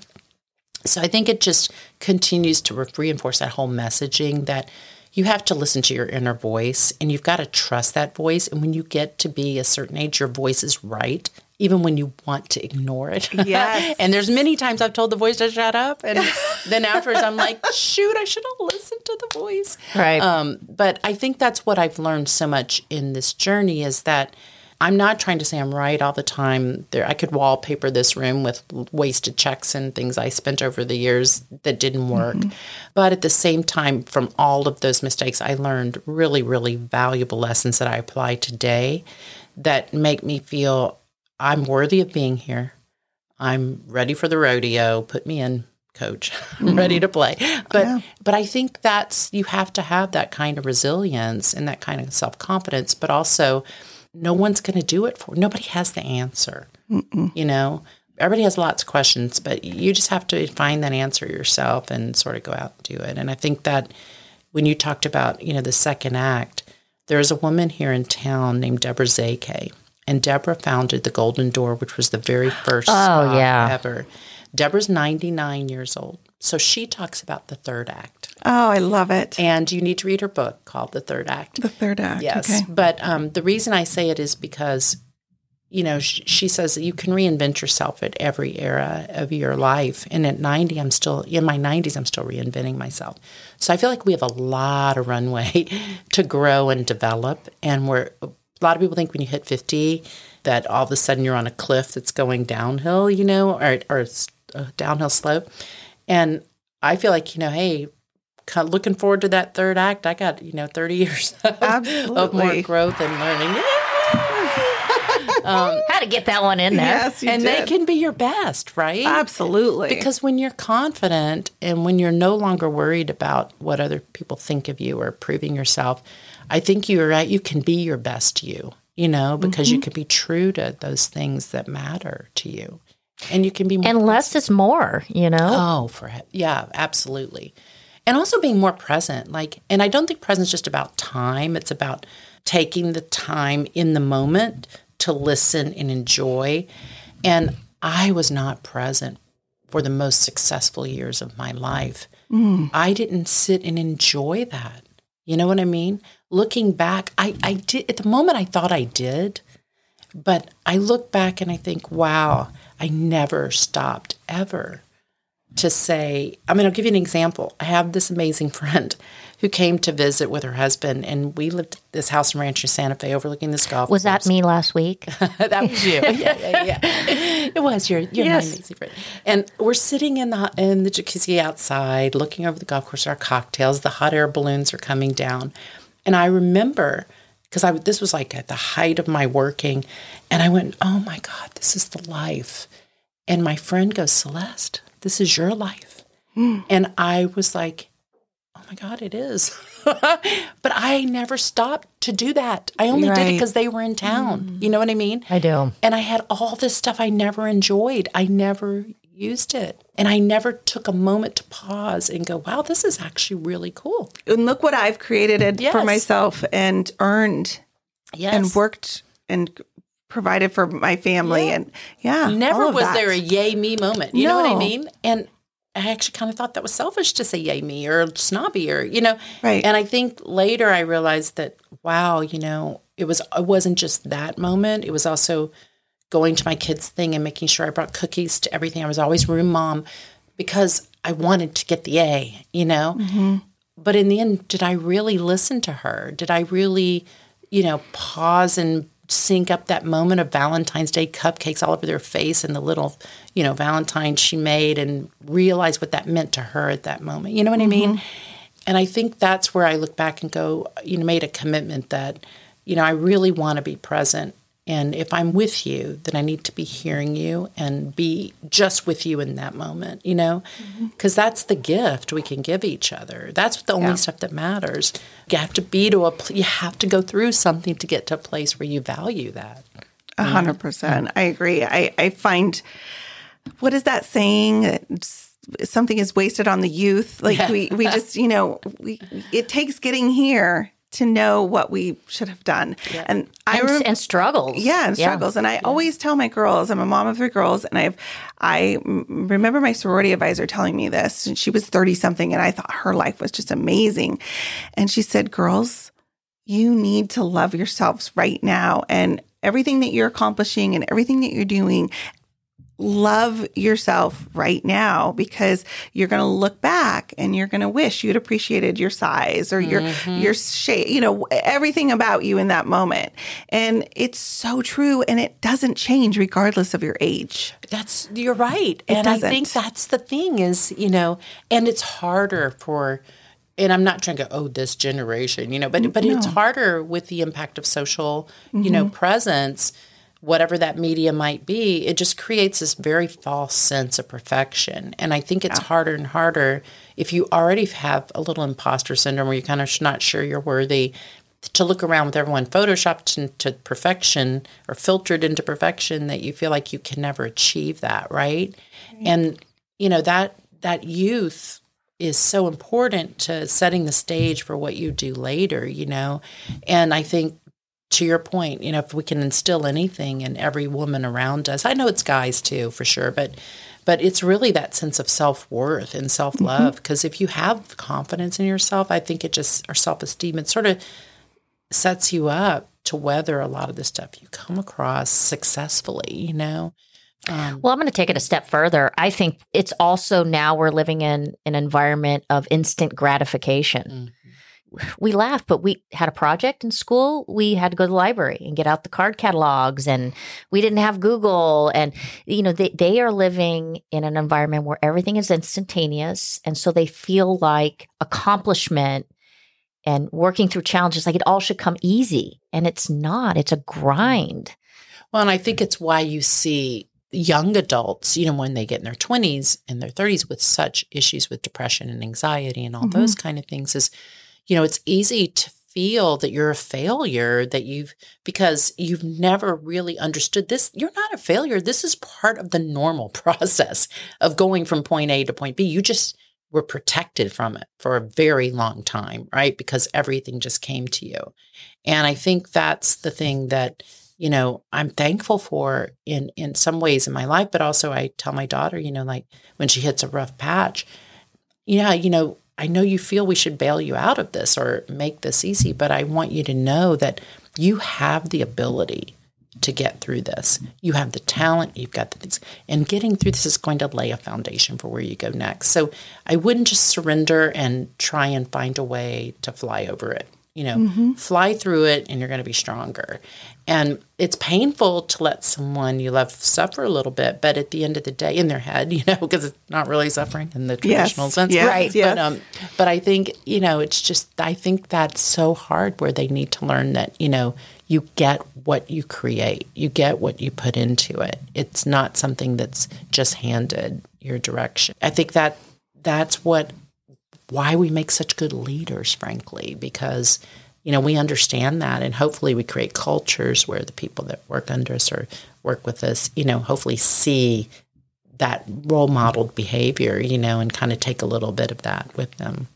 [SPEAKER 3] So I think it just continues to re- reinforce that whole messaging that you have to listen to your inner voice and you've got to trust that voice. And when you get to be a certain age, your voice is right even when you want to ignore it.
[SPEAKER 1] Yes.
[SPEAKER 3] and there's many times I've told the voice to shut up, and then afterwards I'm like, shoot, I should have listened to the voice.
[SPEAKER 2] Right.
[SPEAKER 3] Um, but I think that's what I've learned so much in this journey is that I'm not trying to say I'm right all the time. There, I could wallpaper this room with wasted checks and things I spent over the years that didn't work. Mm-hmm. But at the same time, from all of those mistakes, I learned really, really valuable lessons that I apply today that make me feel I'm worthy of being here. I'm ready for the rodeo. Put me in, coach. I'm mm-hmm. ready to play. But yeah. but I think that's you have to have that kind of resilience and that kind of self-confidence, but also no one's going to do it for. Nobody has the answer. Mm-mm. You know, everybody has lots of questions, but you just have to find that answer yourself and sort of go out and do it. And I think that when you talked about, you know, the second act, there's a woman here in town named Deborah Szekely and Deborah founded the Golden Door, which was the very first
[SPEAKER 2] oh, yeah.
[SPEAKER 3] ever. Deborah's 99 years old. So she talks about the third act.
[SPEAKER 1] Oh, I love it.
[SPEAKER 3] And you need to read her book called The Third Act.
[SPEAKER 1] The Third Act.
[SPEAKER 3] Yes.
[SPEAKER 1] Okay.
[SPEAKER 3] But um, the reason I say it is because, you know, sh- she says that you can reinvent yourself at every era of your life. And at 90, I'm still, in my 90s, I'm still reinventing myself. So I feel like we have a lot of runway to grow and develop. And we're, a lot of people think when you hit 50 that all of a sudden you're on a cliff that's going downhill, you know, or, or a downhill slope. And I feel like, you know, hey, looking forward to that third act. I got, you know, 30 years of, of more growth and learning.
[SPEAKER 2] um, How to get that one in there.
[SPEAKER 1] Yes,
[SPEAKER 3] and
[SPEAKER 1] did.
[SPEAKER 3] they can be your best, right?
[SPEAKER 1] Absolutely.
[SPEAKER 3] Because when you're confident and when you're no longer worried about what other people think of you or proving yourself, I think you're right. You can be your best you, you know, because mm-hmm. you can be true to those things that matter to you. And you can be more
[SPEAKER 2] And less is more, you know?
[SPEAKER 3] Oh, for it. yeah, absolutely. And also being more present. Like, and I don't think presence is just about time. It's about taking the time in the moment to listen and enjoy. And I was not present for the most successful years of my life. Mm. I didn't sit and enjoy that. You know what I mean? Looking back, I, I did at the moment I thought I did, but I look back and I think, wow, I never stopped ever to say, I mean, I'll give you an example. I have this amazing friend who came to visit with her husband, and we lived at this house in Rancho Santa Fe overlooking this golf
[SPEAKER 2] Was that me last week?
[SPEAKER 3] that was you. yeah, yeah, yeah. It was your, your
[SPEAKER 2] Yes.
[SPEAKER 3] amazing friend. And we're sitting in the in the jacuzzi outside, looking over the golf course, our cocktails. The hot air balloons are coming down, and I remember because I this was like at the height of my working, and I went, "Oh my God, this is the life." And my friend goes, "Celeste, this is your life," hmm. and I was like, "Oh my God, it is." but I never stopped to do that. I only did it because they were in town. Hmm. You know what I mean?
[SPEAKER 2] I do.
[SPEAKER 3] And I had all this stuff I never enjoyed. I never used it. And I never took a moment to pause and go, wow, this is actually really cool.
[SPEAKER 1] And look what I've created it for myself and earned
[SPEAKER 3] Yes.
[SPEAKER 1] and worked and provided for my family.
[SPEAKER 3] Yeah.
[SPEAKER 1] And yeah,
[SPEAKER 3] Never was
[SPEAKER 1] that.
[SPEAKER 3] there a yay me moment. You know what I mean? And I actually kind of thought that was selfish to say yay me or snobby or, you know.
[SPEAKER 1] Right.
[SPEAKER 3] And I think later I realized that, wow, you know, it was it wasn't just that moment. It was also going to my kids' thing and making sure I brought cookies to everything. I was always room mom because I wanted to get the A, you know? Mm-hmm. But in the end, did I really listen to her? Did I really, you know, pause and sync up that moment of Valentine's Day cupcakes all over their face and the little, you know, Valentine she made and realize what that meant to her at that moment? You know what I mean? Mm-hmm. And I think that's where I look back and go, you know, made a commitment that, you know, I really want to be present. And if I'm with you, then I need to be hearing you and be just with you in that moment, you know, mm-hmm. because that's the gift we can give each other. That's the only
[SPEAKER 1] Yeah.
[SPEAKER 3] stuff that matters. You have to be to a, pl- you have to go through something to get to a place where you value that.
[SPEAKER 1] A hundred percent. I agree. I, I find what is that saying? It's- Something is wasted on the youth. Like
[SPEAKER 3] Yeah.
[SPEAKER 1] we, we just, you know, we it takes getting here to know what we should have done. And I
[SPEAKER 2] And, and struggles.
[SPEAKER 1] yeah, and struggles. And I always tell my girls, I'm a mom of three girls, and I've I m- remember my sorority advisor telling me this. And she was 30 something, and I thought her life was just amazing. And she said, Girls, you need to love yourselves right now. And everything that you're accomplishing and everything that you're doing, love yourself right now because you're going to look back and you're going to wish you'd appreciated your size or your mm-hmm. your shape you know everything about you in that moment. And it's so true and it doesn't change regardless of your age.
[SPEAKER 3] That's you're right, and I think that's the thing is you know, and it's harder for, and I'm not trying to go oh this generation, you know, but but it's harder with the impact of social, you know, mm-hmm. presence, whatever that media might be. It just creates this very false sense of perfection, and I think it's harder and harder if you already have a little imposter syndrome where you're kind of not sure you're worthy to look around with everyone photoshopped into perfection or filtered into perfection that you feel like you can never achieve that right. And you know that that youth is so important to setting the stage for what you do later you know? And i think to your point you know if we can instill anything in every woman around us i know it's guys too for sure but but it's really that sense of self-worth and self-love because if you have confidence in yourself i think it just or self-esteem it sort of sets you up to weather a lot of the stuff you come across successfully, you know? Um,
[SPEAKER 2] Well, I'm going to take it a step further. I think it's also now we're living in an environment of instant gratification. We laugh, but we had a project in school. We had to go to the library and get out the card catalogs, and we didn't have Google. And, you know, they, they are living in an environment where everything is instantaneous. And so they feel like accomplishment and working through challenges, like it all should come easy. And it's not, it's a grind.
[SPEAKER 3] well, and I think it's why you see young adults, you know, when they get in their 20s and their 30s with such issues with depression and anxiety and all mm-hmm. those kind of things is, you know, it's easy to feel that you're a failure that you've because you've never really understood this you're not a failure. This is part of the normal process of going from point A to point B. You just were protected from it for a very long time right? Because everything just came to you. And i think that's the thing that you know i'm thankful for in in some ways in my life but also i tell my daughter you know like when she hits a rough patch yeah you know i know you feel we should bail you out of this or make this easy but i want you to know that you have the ability to get through this. You have the talent, you've got the things, and getting through this is going to lay a foundation for where you go next. So I wouldn't just surrender and try and find a way to fly over it. You know, mm-hmm. fly through it and you're going to be stronger. And it's painful to let someone you love suffer a little bit, but at the end of the day, in their head, you know, because it's not really suffering in the traditional
[SPEAKER 1] yes.
[SPEAKER 3] sense,
[SPEAKER 1] yes. right?
[SPEAKER 3] Yes. But, um, but I think you know, it's just I think that's so hard where they need to learn that you know you get what you create, you get what you put into it. It's not something that's just handed your direction. I think that that's what why we make such good leaders, frankly, because you know we understand that, and hopefully we create cultures where the people that work under us or work with us, you know, hopefully see that role modeled behavior, you know, and kind of take a little bit of that with them.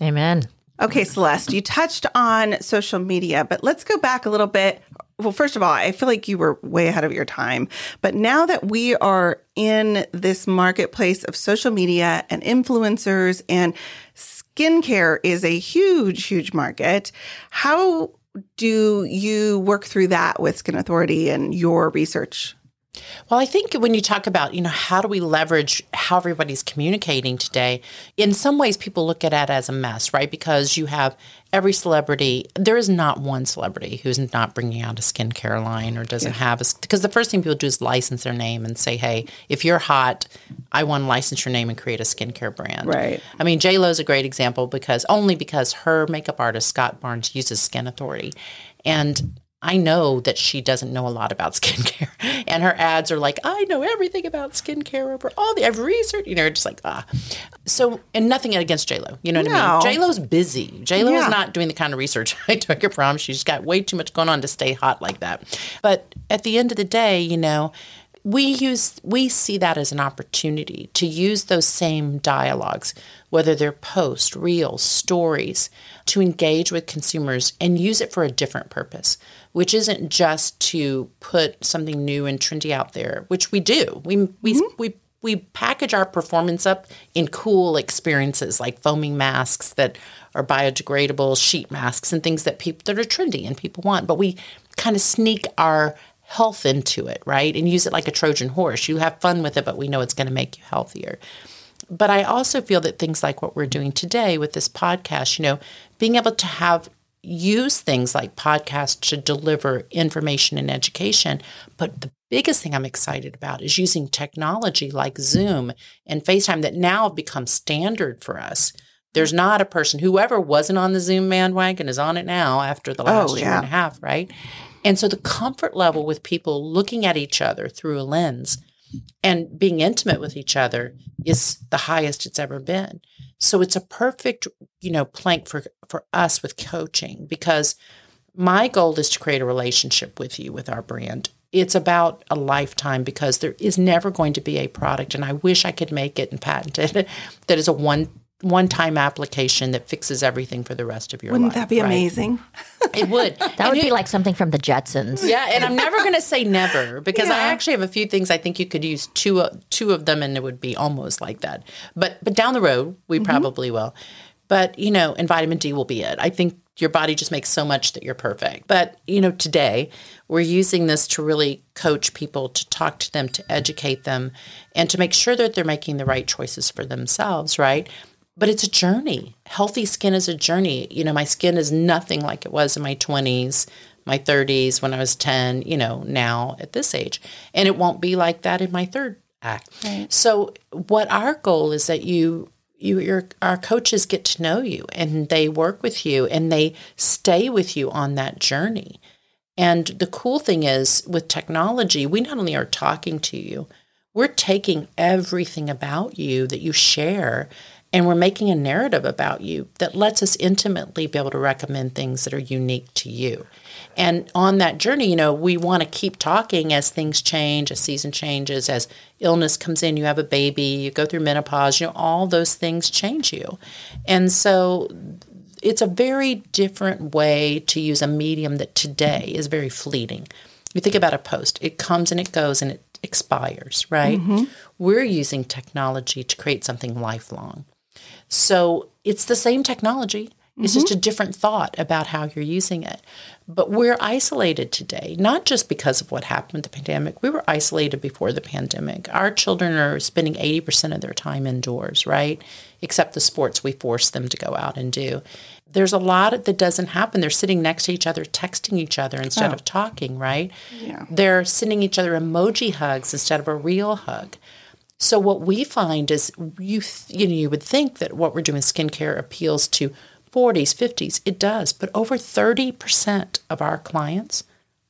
[SPEAKER 2] Amen.
[SPEAKER 1] Okay, Celeste, you touched on social media, but let's go back a little bit. Well, first of all, I feel like you were way ahead of your time. But now that we are in this marketplace of social media and influencers and skincare is a huge, huge market, how do you work through that with Skin Authority and your research?
[SPEAKER 3] Well, I think when you talk about, you know, how do we leverage how everybody's communicating today, in some ways people look at it as a mess, right? Because you have every celebrity, there is not one celebrity who's not bringing out a skincare line or doesn't yeah. have a, because the first thing people do is license their name and say, hey, if you're hot, I want to license your name and create a skincare brand.
[SPEAKER 1] Right.
[SPEAKER 3] I mean, J Lo's a great example because only because her makeup artist, Scott Barnes, uses Skin Authority. And I know that she doesn't know a lot about skincare. And her ads are like, I know everything about skincare over all the I've researched, you know, just like ah. So and nothing against JLo. You know what no. I mean? JLo's busy. JLo yeah. is not doing the kind of research I took her from. She's got way too much going on to stay hot like that. But at the end of the day, you know, we use we see that as an opportunity to use those same dialogues whether they're posts reels stories to engage with consumers and use it for a different purpose which isn't just to put something new and trendy out there, which we do. We we mm-hmm. we we package our performance up in cool experiences like foaming masks that are biodegradable, sheet masks and things that people that are trendy and people want. But we kind of sneak our health into it, right? And use it like a Trojan horse. You have fun with it, but we know it's going to make you healthier. But I also feel that things like what we're doing today with this podcast, you know, being able to have use things like podcasts to deliver information and education. But the biggest thing I'm excited about is using technology like Zoom and FaceTime that now have become standard for us. There's not a person, whoever wasn't on the Zoom bandwagon is on it now after the oh, last oh, yeah. year and a half, right? And so the comfort level with people looking at each other through a lens and being intimate with each other is the highest it's ever been. So it's a perfect, you know, plank for for us with coaching because my goal is to create a relationship with you with our brand. It's about a lifetime because there is never going to be a product and I wish I could make it and patent it that is a one one time application that fixes everything for the rest of your
[SPEAKER 1] Wouldn't
[SPEAKER 3] life.
[SPEAKER 1] Wouldn't that be
[SPEAKER 3] right?
[SPEAKER 1] amazing?
[SPEAKER 3] It would.
[SPEAKER 2] that and would it, be like something from the Jetsons.
[SPEAKER 3] Yeah, and I'm never going to say never because yeah. I actually have a few things I think you could use two uh, two of them and it would be almost like that. But but down the road we mm-hmm. probably will. But you know, and vitamin D will be it. I think your body just makes so much that you're perfect. But, you know, today we're using this to really coach people, to talk to them, to educate them, and to make sure that they're making the right choices for themselves, right? But it's a journey. Healthy skin is a journey. You know, my skin is nothing like it was in my 20s, my 30s, when I was 10, you know, now at this age. And it won't be like that in my third act. Right. So, what our goal is that you you your our coaches get to know you and they work with you and they stay with you on that journey. And the cool thing is with technology, we not only are talking to you, we're taking everything about you that you share and we're making a narrative about you that lets us intimately be able to recommend things that are unique to you. And on that journey, you know, we want to keep talking as things change, as season changes, as illness comes in, you have a baby, you go through menopause, you know, all those things change you. And so it's a very different way to use a medium that today is very fleeting. You think about a post, it comes and it goes and it expires, right? Mm-hmm. We're using technology to create something lifelong. So it's the same technology. It's just a different thought about how you're using it. But we're isolated today, not just because of what happened with the pandemic. We were isolated before the pandemic. Our children are spending 80% of their time indoors, right? Except the sports we force them to go out and do. There's a lot that doesn't happen. They're sitting next to each other, texting each other instead
[SPEAKER 1] Oh.
[SPEAKER 3] of talking, right?
[SPEAKER 1] Yeah.
[SPEAKER 3] They're sending each other emoji hugs instead of a real hug. So what we find is you th- you know you would think that what we're doing skincare appeals to 40s, 50s. It does, but over 30% of our clients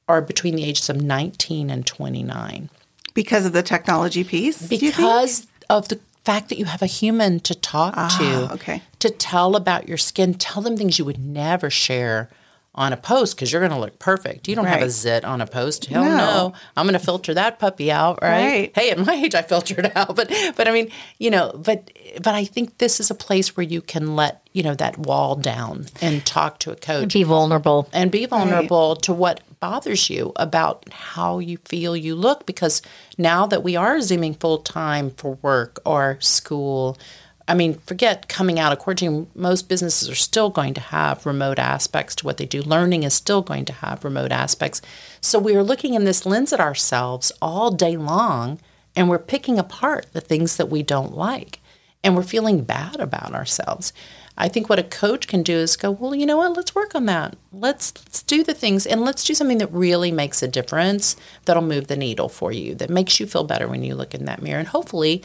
[SPEAKER 3] are between the ages of 19 and 29
[SPEAKER 1] Because of the technology piece? do you think?
[SPEAKER 3] because of the fact that you have a human to talk to,
[SPEAKER 1] Ah, okay.
[SPEAKER 3] to tell about your skin, tell them things you would never share on a post because you're going to look perfect. You don't have a zit on a post. Hell
[SPEAKER 1] No.
[SPEAKER 3] no. I'm going to filter that puppy out, right?
[SPEAKER 1] Right.
[SPEAKER 3] Hey, at my age, I filtered out, but but I mean, you know, but but I think this is a place where you can let you know that wall down and talk to a coach
[SPEAKER 2] Be vulnerable.
[SPEAKER 3] and be vulnerable to what bothers you about how you feel you look because now that we are zooming full time for work or school I mean, forget coming out of quarantine. Most businesses are still going to have remote aspects to what they do. Learning is still going to have remote aspects. So we are looking in this lens at ourselves all day long and we're picking apart the things that we don't like and we're feeling bad about ourselves. I think what a coach can do is go, well, you know what? Let's work on that. Let's let's do the things and let's do something that really makes a difference that'll move the needle for you, that makes you feel better when you look in that mirror. And hopefully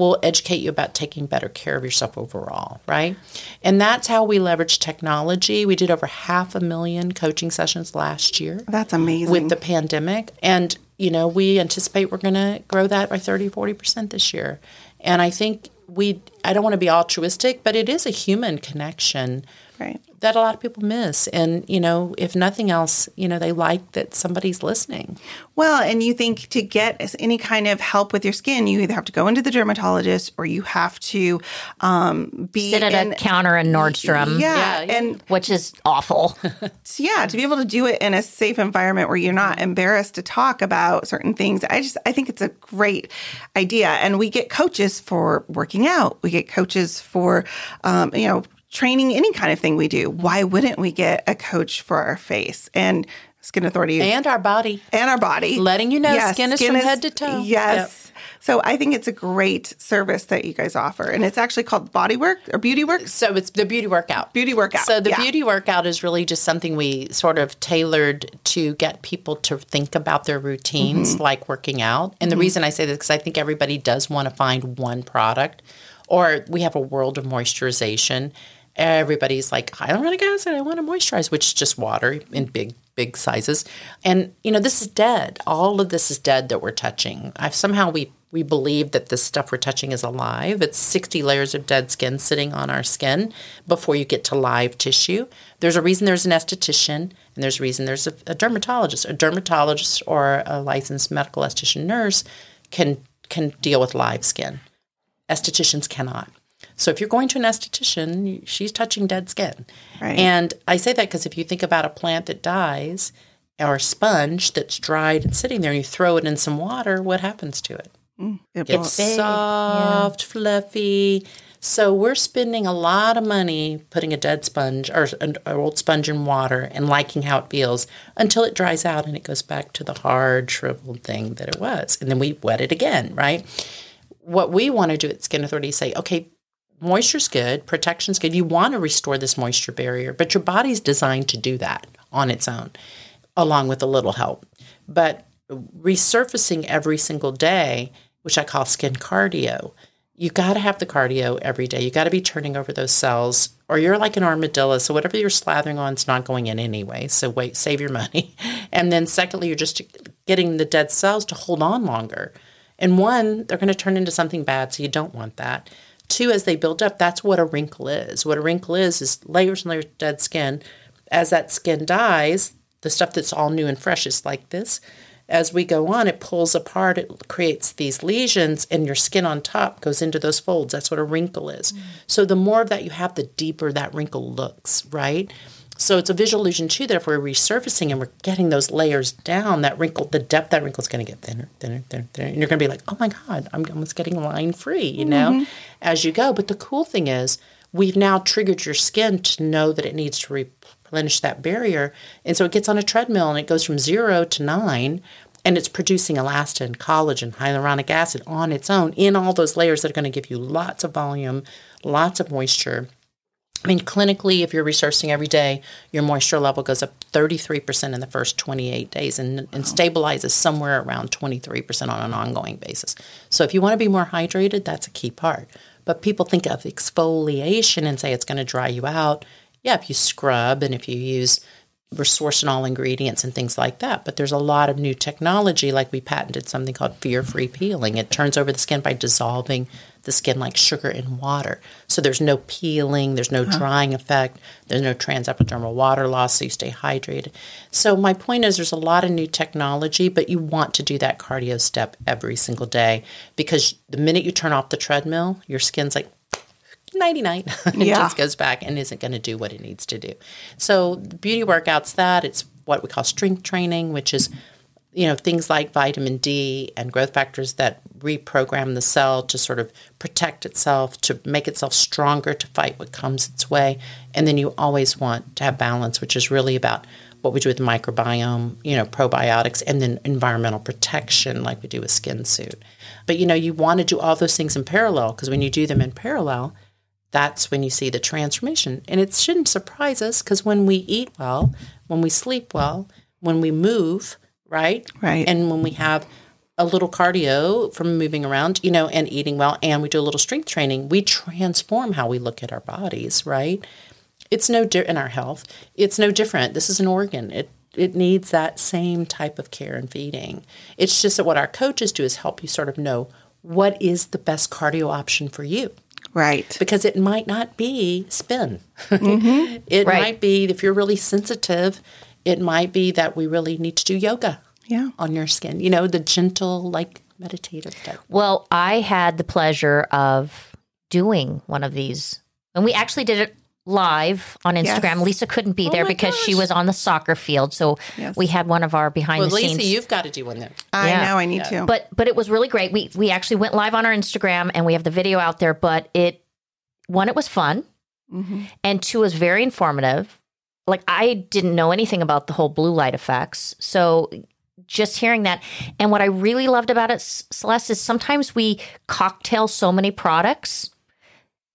[SPEAKER 3] will educate you about taking better care of yourself overall, right? And that's how we leverage technology. We did over half a million coaching sessions last year
[SPEAKER 1] That's amazing.
[SPEAKER 3] with the pandemic. And, you know, we anticipate we're going to grow that by 30, 40% this year. And I think we, I don't want to be altruistic, but it is a human connection
[SPEAKER 1] right.
[SPEAKER 3] That a lot of people miss. And, you know, if nothing else, you know, they like that somebody's listening.
[SPEAKER 1] Well, and you think to get any kind of help with your skin, you either have to go into the dermatologist or you have to um, be
[SPEAKER 2] Sit at
[SPEAKER 1] in,
[SPEAKER 2] a counter in Nordstrom,
[SPEAKER 1] Yeah,
[SPEAKER 3] Yeah,
[SPEAKER 1] and
[SPEAKER 2] which is awful.
[SPEAKER 1] yeah, to be able to do it in a safe environment where you're not embarrassed to talk about certain things. I just I think it's a great idea, and we get coaches for working out. We get coaches for um, you know training any kind of thing we do. Why wouldn't we get a coach for our face and Skin Authority
[SPEAKER 3] And our body.
[SPEAKER 1] and our body.
[SPEAKER 3] Letting you know skin is from head to toe.
[SPEAKER 1] Yes. So I think it's a great service that you guys offer. And it's actually called Body Work or Beauty Work.
[SPEAKER 3] So it's the beauty workout.
[SPEAKER 1] Beauty workout.
[SPEAKER 3] So the
[SPEAKER 1] yeah.
[SPEAKER 3] beauty workout is really just something we sort of tailored to get people to think about their routines,
[SPEAKER 1] Mm-hmm.
[SPEAKER 3] like working out. And the reason I say this because I think everybody does want to find one product, or we have a world of moisturization. Everybody's like, I don't want gas. I want to moisturize, which is just water in big, big sizes. And you know, this is dead. All of this is dead that we're touching. I've somehow we we believe that the stuff we're touching is alive. It's 60 layers of dead skin sitting on our skin before you get to live tissue. There's a reason there's an esthetician, and there's a reason there's a, a dermatologist. A dermatologist or a licensed medical esthetician nurse can can deal with live skin. Estheticians cannot. So if you're going to an esthetician, she's touching dead skin.
[SPEAKER 1] Right.
[SPEAKER 3] And I say that because if you think about a plant that dies or a sponge that's dried and sitting there and you throw it in some water, what happens to it? Mm.
[SPEAKER 1] It
[SPEAKER 3] It's
[SPEAKER 1] will-
[SPEAKER 3] soft, fluffy. So we're spending a lot of money putting a dead sponge or an old sponge in water and liking how it feels until it dries out and it goes back to the hard, shriveled thing that it was. And then we wet it again, right? What we want to do at Skin Authority is say, okay, moisture's good, protection's good. You want to restore this moisture barrier, but your body's designed to do that on its own, along with a little help. But resurfacing every single day, which I call skin cardio, you got to have the cardio every day. You got to be turning over those cells, or you're like an armadillo. So whatever you're slathering on is not going in anyway. So wait, save your money. And then secondly, you're just getting the dead cells to hold on longer. And one, they're going to turn into something bad, so you don't want that. Two, as they build up, that's what a wrinkle is. What a wrinkle is is layers and layers of dead skin. As that skin dies, the stuff that's all new and fresh is like this. As we go on, it pulls apart, it creates these lesions, and your skin on top goes into those folds. That's what a wrinkle is. Mm. So the more of that you have, the deeper that wrinkle looks, right? So it's a visual illusion too that if we're resurfacing and we're getting those layers down, that wrinkle, the depth that wrinkle is going to get thinner, thinner, thinner, thinner. And you're going to be like, oh my God, I'm almost getting line free, you know, mm-hmm. as you go. But the cool thing is, we've now triggered your skin to know that it needs to replenish that barrier. And so it gets on a treadmill and it goes from zero to nine and it's producing elastin, collagen, hyaluronic acid on its own in all those layers that are going to give you lots of volume, lots of moisture. I mean, clinically, if you're researching every day, your moisture level goes up 33% in the first 28 days and, and stabilizes somewhere around 23% on an ongoing basis. So, if you want to be more hydrated, that's a key part. But people think of exfoliation and say it's going to dry you out. Yeah, if you scrub and if you use we're sourcing all ingredients and things like that. But there's a lot of new technology, like we patented something called fear free peeling. It turns over the skin by dissolving the skin like sugar in water. So there's no peeling, there's no huh. drying effect, there's no transepidermal water loss, so you stay hydrated. So my point is there's a lot of new technology, but you want to do that cardio step every single day because the minute you turn off the treadmill, your skin's like 99 it yeah. just goes back and isn't going to do what it needs to do so beauty workouts that it's what we call strength training which is you know things like vitamin d and growth factors that reprogram the cell to sort of protect itself to make itself stronger to fight what comes its way and then you always want to have balance which is really about what we do with microbiome you know probiotics and then environmental protection like we do with skin suit but you know you want to do all those things in parallel because when you do them in parallel that's when you see the transformation. And it shouldn't surprise us because when we eat well, when we sleep well, when we move, right?
[SPEAKER 1] Right.
[SPEAKER 3] And when we have a little cardio from moving around, you know, and eating well, and we do a little strength training, we transform how we look at our bodies, right? It's no di- in our health. It's no different. This is an organ. It it needs that same type of care and feeding. It's just that what our coaches do is help you sort of know what is the best cardio option for you.
[SPEAKER 1] Right.
[SPEAKER 3] Because it might not be spin. Mm-hmm. it right. might be, if you're really sensitive, it might be that we really need to do yoga
[SPEAKER 1] yeah.
[SPEAKER 3] on your skin. You know, the gentle, like meditative type.
[SPEAKER 2] Well, I had the pleasure of doing one of these. And we actually did it live on Instagram. Yes. Lisa couldn't be oh there because gosh. she was on the soccer field. So yes. we had one of our behind
[SPEAKER 3] well,
[SPEAKER 2] the
[SPEAKER 3] Lisa,
[SPEAKER 2] scenes.
[SPEAKER 3] you've got to do one there.
[SPEAKER 1] I yeah. know I need yeah.
[SPEAKER 2] to. But but it was really great. We we actually went live on our Instagram and we have the video out there. But it one, it was fun, mm-hmm. and two, was very informative. Like I didn't know anything about the whole blue light effects, so just hearing that. And what I really loved about it, Celeste, is sometimes we cocktail so many products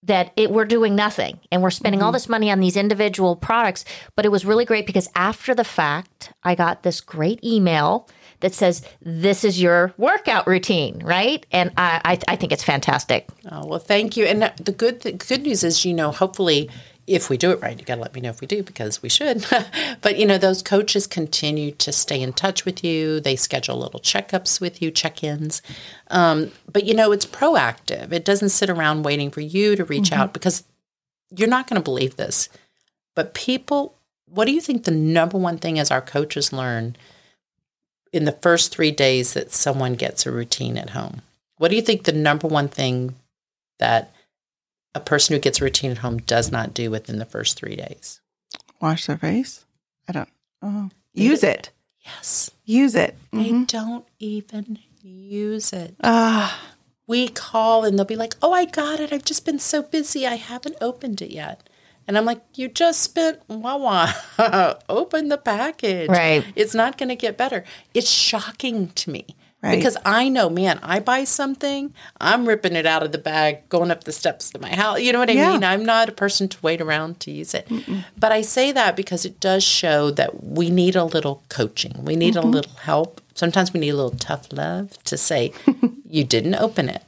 [SPEAKER 2] that it, we're doing nothing and we're spending mm-hmm. all this money on these individual products. But it was really great because after the fact, I got this great email that says, This is your workout routine, right? And I, I, I think it's fantastic.
[SPEAKER 3] Oh, well, thank you. And the good, the good news is, you know, hopefully if we do it right, you got to let me know if we do because we should. but you know, those coaches continue to stay in touch with you. They schedule little checkups with you, check-ins. Um, but you know, it's proactive. It doesn't sit around waiting for you to reach mm-hmm. out because you're not going to believe this. But people, what do you think the number one thing is our coaches learn in the first three days that someone gets a routine at home? What do you think the number one thing that a person who gets a routine at home does not do within the first three days?
[SPEAKER 1] Wash their face. I don't. Oh, use it.
[SPEAKER 3] Yes,
[SPEAKER 1] use it.
[SPEAKER 3] Mm-hmm. They don't even use it. Ah. We call and they'll be like, "Oh, I got it. I've just been so busy. I haven't opened it yet." And I'm like, "You just spent Wawa. Open the package.
[SPEAKER 2] Right.
[SPEAKER 3] It's not going to get better." It's shocking to me Right. Because I know, man, I buy something, I'm ripping it out of the bag, going up the steps to my house. You know what I yeah. mean? I'm not a person to wait around to use it. Mm-mm. But I say that because it does show that we need a little coaching. We need mm-hmm. a little help. Sometimes we need a little tough love to say, you didn't open it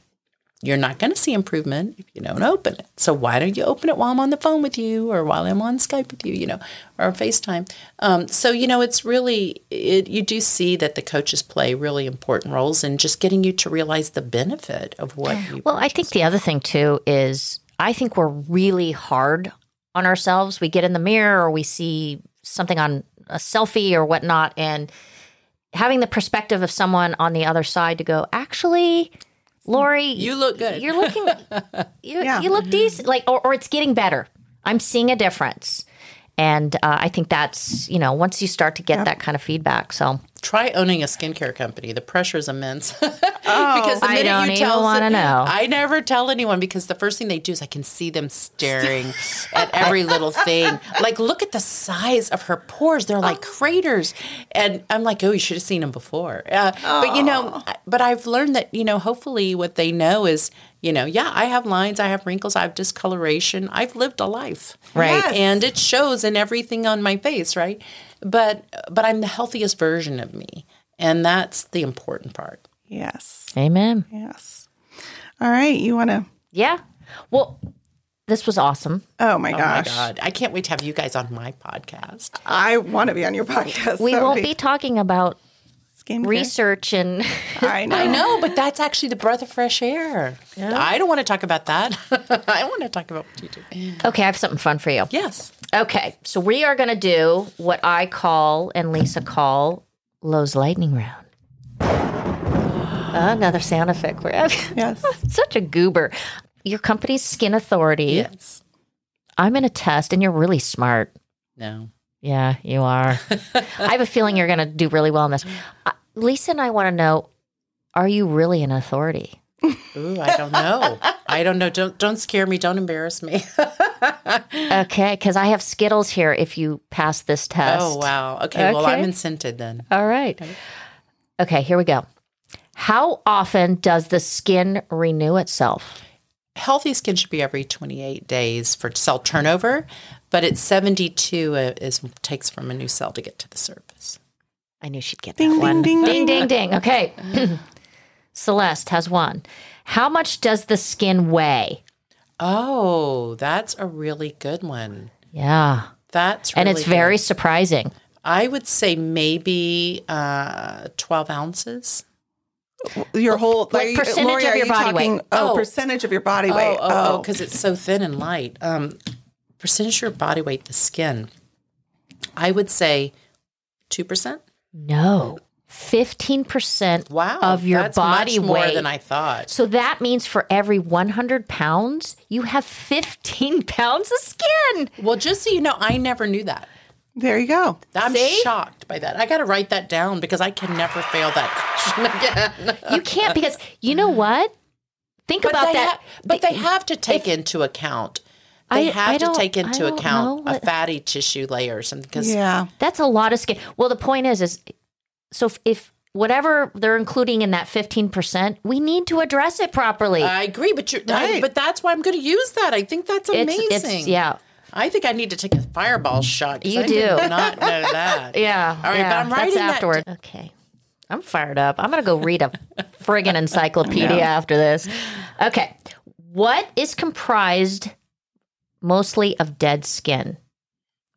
[SPEAKER 3] you're not going to see improvement if you don't open it. So why don't you open it while I'm on the phone with you or while I'm on Skype with you, you know, or FaceTime? Um, so, you know, it's really, it, you do see that the coaches play really important roles in just getting you to realize the benefit of what you
[SPEAKER 2] Well, I think the other thing too is I think we're really hard on ourselves. We get in the mirror or we see something on a selfie or whatnot and having the perspective of someone on the other side to go, actually, Lori,
[SPEAKER 3] you look good.
[SPEAKER 2] You're looking, you, yeah. you look decent. Like, or, or it's getting better. I'm seeing a difference. And uh, I think that's, you know, once you start to get yep. that kind of feedback. So,
[SPEAKER 3] try owning a skincare company. The pressure is immense.
[SPEAKER 1] Oh,
[SPEAKER 3] because the
[SPEAKER 2] I
[SPEAKER 3] minute
[SPEAKER 2] don't
[SPEAKER 3] you tell
[SPEAKER 2] wanna know.
[SPEAKER 3] I never tell anyone because the first thing they do is I can see them staring at every little thing. Like, look at the size of her pores; they're like craters. And I'm like, oh, you should have seen them before. Uh, but you know, but I've learned that you know, hopefully, what they know is. You know, yeah, I have lines, I have wrinkles, I have discoloration. I've lived a life.
[SPEAKER 2] Right.
[SPEAKER 1] Yes.
[SPEAKER 3] And it shows in everything on my face, right? But but I'm the healthiest version of me. And that's the important part.
[SPEAKER 1] Yes.
[SPEAKER 2] Amen.
[SPEAKER 1] Yes. All right. You want to?
[SPEAKER 2] Yeah. Well, this was awesome.
[SPEAKER 1] Oh my
[SPEAKER 3] Oh
[SPEAKER 1] gosh.
[SPEAKER 3] my God. I can't wait to have you guys on my podcast.
[SPEAKER 1] I want to be on your podcast.
[SPEAKER 2] We
[SPEAKER 1] That
[SPEAKER 2] won't
[SPEAKER 1] would
[SPEAKER 2] be talking about
[SPEAKER 1] skincare.
[SPEAKER 2] research and
[SPEAKER 1] I know.
[SPEAKER 3] I know, but that's actually the breath of fresh air. I don't want to talk about that. I want to talk about what you do.
[SPEAKER 2] Okay, I have something fun for you.
[SPEAKER 3] Yes.
[SPEAKER 2] Okay, so we are going to do what I call and Lisa call Lowe's lightning round. Another sound effect. for
[SPEAKER 1] Yes.
[SPEAKER 2] Such a goober. Your company's Skin Authority.
[SPEAKER 3] Yes.
[SPEAKER 2] I'm in a test, and you're really smart.
[SPEAKER 3] No.
[SPEAKER 2] Yeah, you are. I have a feeling you're going to do really well in this. Uh, Lisa and I want to know: Are you really an authority?
[SPEAKER 3] Ooh, I don't know. I don't know. Don't don't scare me. Don't embarrass me.
[SPEAKER 2] Okay, because I have Skittles here. If you pass this test.
[SPEAKER 3] oh wow. Okay, Well, I'm incented then.
[SPEAKER 2] All right. Okay, here we go. How often does the skin renew itself?
[SPEAKER 3] Healthy skin should be every 28 days for cell turnover, but it's 72 uh, is takes from a new cell to get to the surface.
[SPEAKER 2] I knew she'd get that
[SPEAKER 1] Ding, ding,
[SPEAKER 2] one.
[SPEAKER 1] ding,
[SPEAKER 2] ding,
[SPEAKER 1] ding.
[SPEAKER 2] ding, ding. Okay. Celeste has one. How much does the skin weigh?
[SPEAKER 3] Oh, that's a really good one.
[SPEAKER 2] Yeah.
[SPEAKER 3] That's
[SPEAKER 2] And
[SPEAKER 3] really
[SPEAKER 2] it's very surprising.
[SPEAKER 3] I would say maybe uh, 12 ounces.
[SPEAKER 1] Your whole
[SPEAKER 2] Like
[SPEAKER 1] are you-
[SPEAKER 2] percentage
[SPEAKER 1] Lori,
[SPEAKER 2] of
[SPEAKER 1] are
[SPEAKER 2] your
[SPEAKER 1] you
[SPEAKER 2] body
[SPEAKER 1] talking-
[SPEAKER 2] weight.
[SPEAKER 1] Oh,
[SPEAKER 3] Oh.
[SPEAKER 1] percentage of your body
[SPEAKER 3] Oh,
[SPEAKER 1] weight.
[SPEAKER 3] oh, oh, because it's so thin and light. Um, percentage of your body weight, the skin. I would say 2%.
[SPEAKER 2] No. 15%
[SPEAKER 3] Wow.
[SPEAKER 2] of your
[SPEAKER 3] that's
[SPEAKER 2] body
[SPEAKER 3] much more
[SPEAKER 2] weight.
[SPEAKER 3] than I thought.
[SPEAKER 2] So that means for every 100 pounds, you have 15 pounds of skin.
[SPEAKER 3] Well, just so you know, I never knew that.
[SPEAKER 1] there you go.
[SPEAKER 3] I'm
[SPEAKER 2] See?
[SPEAKER 3] shocked by that. I got to write that down because I can never fail that question again.
[SPEAKER 2] You can't because you know what? Think
[SPEAKER 3] but
[SPEAKER 2] about that.
[SPEAKER 3] ha- but they have to take into account. They
[SPEAKER 2] I-
[SPEAKER 3] have
[SPEAKER 2] I
[SPEAKER 3] to take into account
[SPEAKER 2] know
[SPEAKER 3] a fatty tissue layer or something. Because
[SPEAKER 1] Yeah.
[SPEAKER 2] That's a lot of skin. Well, the point is, is so if, if whatever they're including in that 15%, we need to address it properly.
[SPEAKER 3] I agree, but you're, I- but that's why I'm going to use that. I think that's amazing.
[SPEAKER 2] it's, it's, yeah.
[SPEAKER 3] I think I need to take a fireball shot.
[SPEAKER 2] You
[SPEAKER 3] I did
[SPEAKER 2] do.
[SPEAKER 3] not know that.
[SPEAKER 2] Yeah.
[SPEAKER 3] All right,
[SPEAKER 2] yeah,
[SPEAKER 3] but I'm
[SPEAKER 2] that's
[SPEAKER 3] writing that
[SPEAKER 2] afterward. Okay. I'm fired up. I'm going to go read a friggin' encyclopedia after this. Okay. What is comprised mostly of dead skin?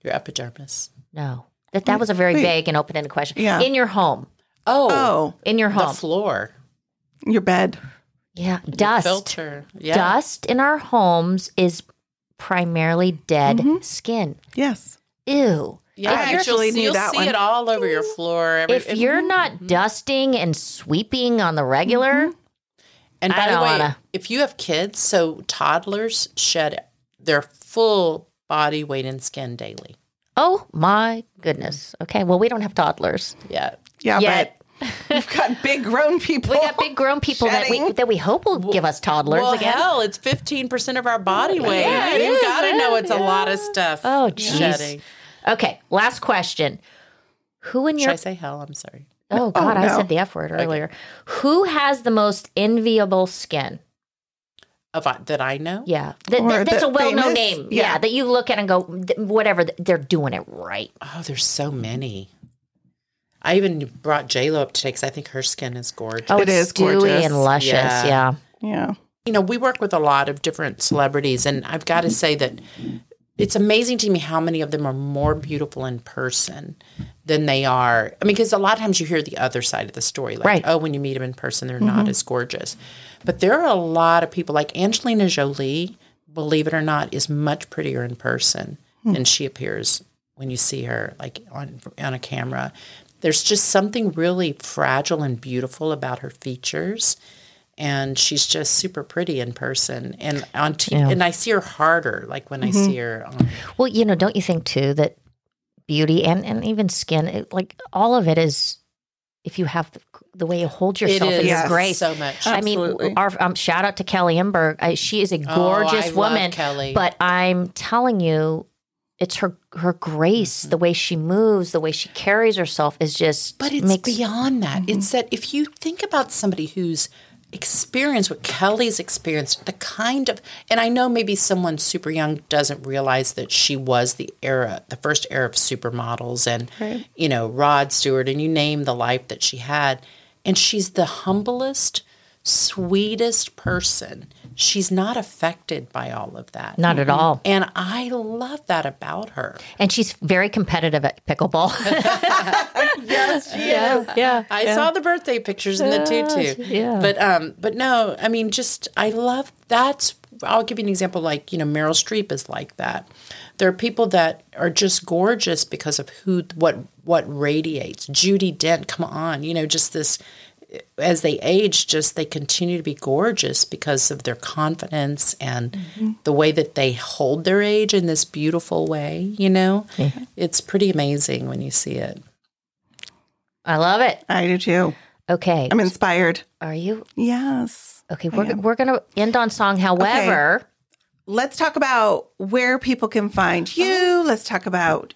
[SPEAKER 3] Your epidermis.
[SPEAKER 2] No. That that was a very
[SPEAKER 1] Wait.
[SPEAKER 2] vague and open-ended question.
[SPEAKER 1] Yeah.
[SPEAKER 2] In your home.
[SPEAKER 3] Oh,
[SPEAKER 1] Oh,
[SPEAKER 2] In your home.
[SPEAKER 3] the
[SPEAKER 2] home.
[SPEAKER 3] floor.
[SPEAKER 1] your bed.
[SPEAKER 2] yeah. Dust.
[SPEAKER 3] Filter. Yeah.
[SPEAKER 2] Dust in our homes is primarily dead
[SPEAKER 1] Mm-hmm.
[SPEAKER 2] skin.
[SPEAKER 1] Yes.
[SPEAKER 2] Ew.
[SPEAKER 3] Yeah,
[SPEAKER 1] I
[SPEAKER 3] you'll
[SPEAKER 1] actually
[SPEAKER 3] see-
[SPEAKER 1] knew
[SPEAKER 3] you'll
[SPEAKER 1] that
[SPEAKER 3] see
[SPEAKER 1] one.
[SPEAKER 3] it all over your floor. Every,
[SPEAKER 2] If you're not dusting and sweeping on the regular,
[SPEAKER 3] and
[SPEAKER 2] I
[SPEAKER 3] by the
[SPEAKER 2] don't
[SPEAKER 3] way,
[SPEAKER 2] wanna-
[SPEAKER 3] if you have kids, so toddlers shed their full body weight and skin daily.
[SPEAKER 2] oh my goodness. Okay, well we don't have toddlers
[SPEAKER 3] Yeah.
[SPEAKER 1] Yeah,
[SPEAKER 2] yet.
[SPEAKER 1] but we've got big grown people.
[SPEAKER 2] We got big grown people that we that we hope will give us toddlers
[SPEAKER 3] Well,
[SPEAKER 2] again.
[SPEAKER 3] hell, it's fifteen percent of our body weight.
[SPEAKER 2] Yeah,
[SPEAKER 3] you
[SPEAKER 2] is,
[SPEAKER 3] got to know
[SPEAKER 2] man.
[SPEAKER 3] it's a lot of stuff.
[SPEAKER 2] Oh, jeez. Okay, last question. Who in
[SPEAKER 3] Should
[SPEAKER 2] your
[SPEAKER 3] I say hell? I'm sorry.
[SPEAKER 2] Oh god, I oh,
[SPEAKER 1] no.
[SPEAKER 2] said the F word earlier. Who has the most enviable skin?
[SPEAKER 3] Of uh, that I know.
[SPEAKER 2] Yeah. That, that- that's a well-known
[SPEAKER 1] famous-
[SPEAKER 2] name. Yeah.
[SPEAKER 1] yeah.
[SPEAKER 2] that you look at and go whatever, they're doing it right.
[SPEAKER 3] Oh, there's so many. I even brought J Lo up today because I think her skin is gorgeous.
[SPEAKER 2] Oh, it's
[SPEAKER 1] is
[SPEAKER 2] dewy
[SPEAKER 1] gorgeous.
[SPEAKER 2] and luscious.
[SPEAKER 3] Yeah.
[SPEAKER 2] Yeah.
[SPEAKER 1] Yeah.
[SPEAKER 3] you know, we work with a lot of different celebrities, and I've got to mm-hmm. say that it's amazing to me how many of them are more beautiful in person than they are. I mean, because a lot of times you hear the other side of the story, like,
[SPEAKER 2] Right.
[SPEAKER 3] oh, when you meet them in person, they're not mm-hmm. as gorgeous. But there are a lot of people, like Angelina Jolie, believe it or not, is much prettier in person hmm. than she appears when you see her, like on on a camera. There's just something really fragile and beautiful about her features and she's just super pretty in person and on t-
[SPEAKER 2] Yeah.
[SPEAKER 3] and I see her harder like when I mm-hmm. see her on
[SPEAKER 2] Well, you know, don't you think too that beauty and, and even skin, it, like all of it is if you have the, the way you hold yourself
[SPEAKER 3] it
[SPEAKER 2] and
[SPEAKER 3] is
[SPEAKER 2] your grace.
[SPEAKER 3] so much.
[SPEAKER 2] I mean,
[SPEAKER 1] Absolutely.
[SPEAKER 2] our um, shout out to Kelly Emberg. I, she is a oh, gorgeous
[SPEAKER 3] Oh, I love
[SPEAKER 2] woman,
[SPEAKER 3] Kelly.
[SPEAKER 2] but I'm telling you, it's her her grace, mm-hmm. the way she moves, the way she carries herself is just.
[SPEAKER 3] But it's
[SPEAKER 2] makes,
[SPEAKER 3] beyond that. Mm-hmm. It's that if you think about somebody who's experienced what Kelly's experienced, the kind of, and I know maybe someone super young doesn't realize that she was the era, the first era of supermodels and, you know, Rod Stewart, and you name the life that she had. And she's the humblest, sweetest person. She's not affected by all of that.
[SPEAKER 2] Not at all.
[SPEAKER 3] And I love that about her.
[SPEAKER 2] And she's very competitive at pickleball.
[SPEAKER 1] yes, she
[SPEAKER 2] yeah, yeah.
[SPEAKER 3] I saw the birthday pictures in the tutu.
[SPEAKER 2] yeah.
[SPEAKER 3] But um but no, I mean just I love that's I'll give you an example like, you know, Meryl Streep is like that. There are people that are just gorgeous because of who what what radiates. Judi Dench, come on, you know, just this as they age, just they continue to be gorgeous because of their confidence and mm-hmm. the way that they hold their age in this beautiful way, you know? It's pretty amazing when you see it.
[SPEAKER 2] I love it.
[SPEAKER 1] I do too.
[SPEAKER 2] Okay.
[SPEAKER 1] I'm inspired.
[SPEAKER 2] Are you?
[SPEAKER 1] Yes.
[SPEAKER 2] Okay, we're, we're going to end on song. However,
[SPEAKER 1] Let's talk about where people can find you. Oh. Let's talk about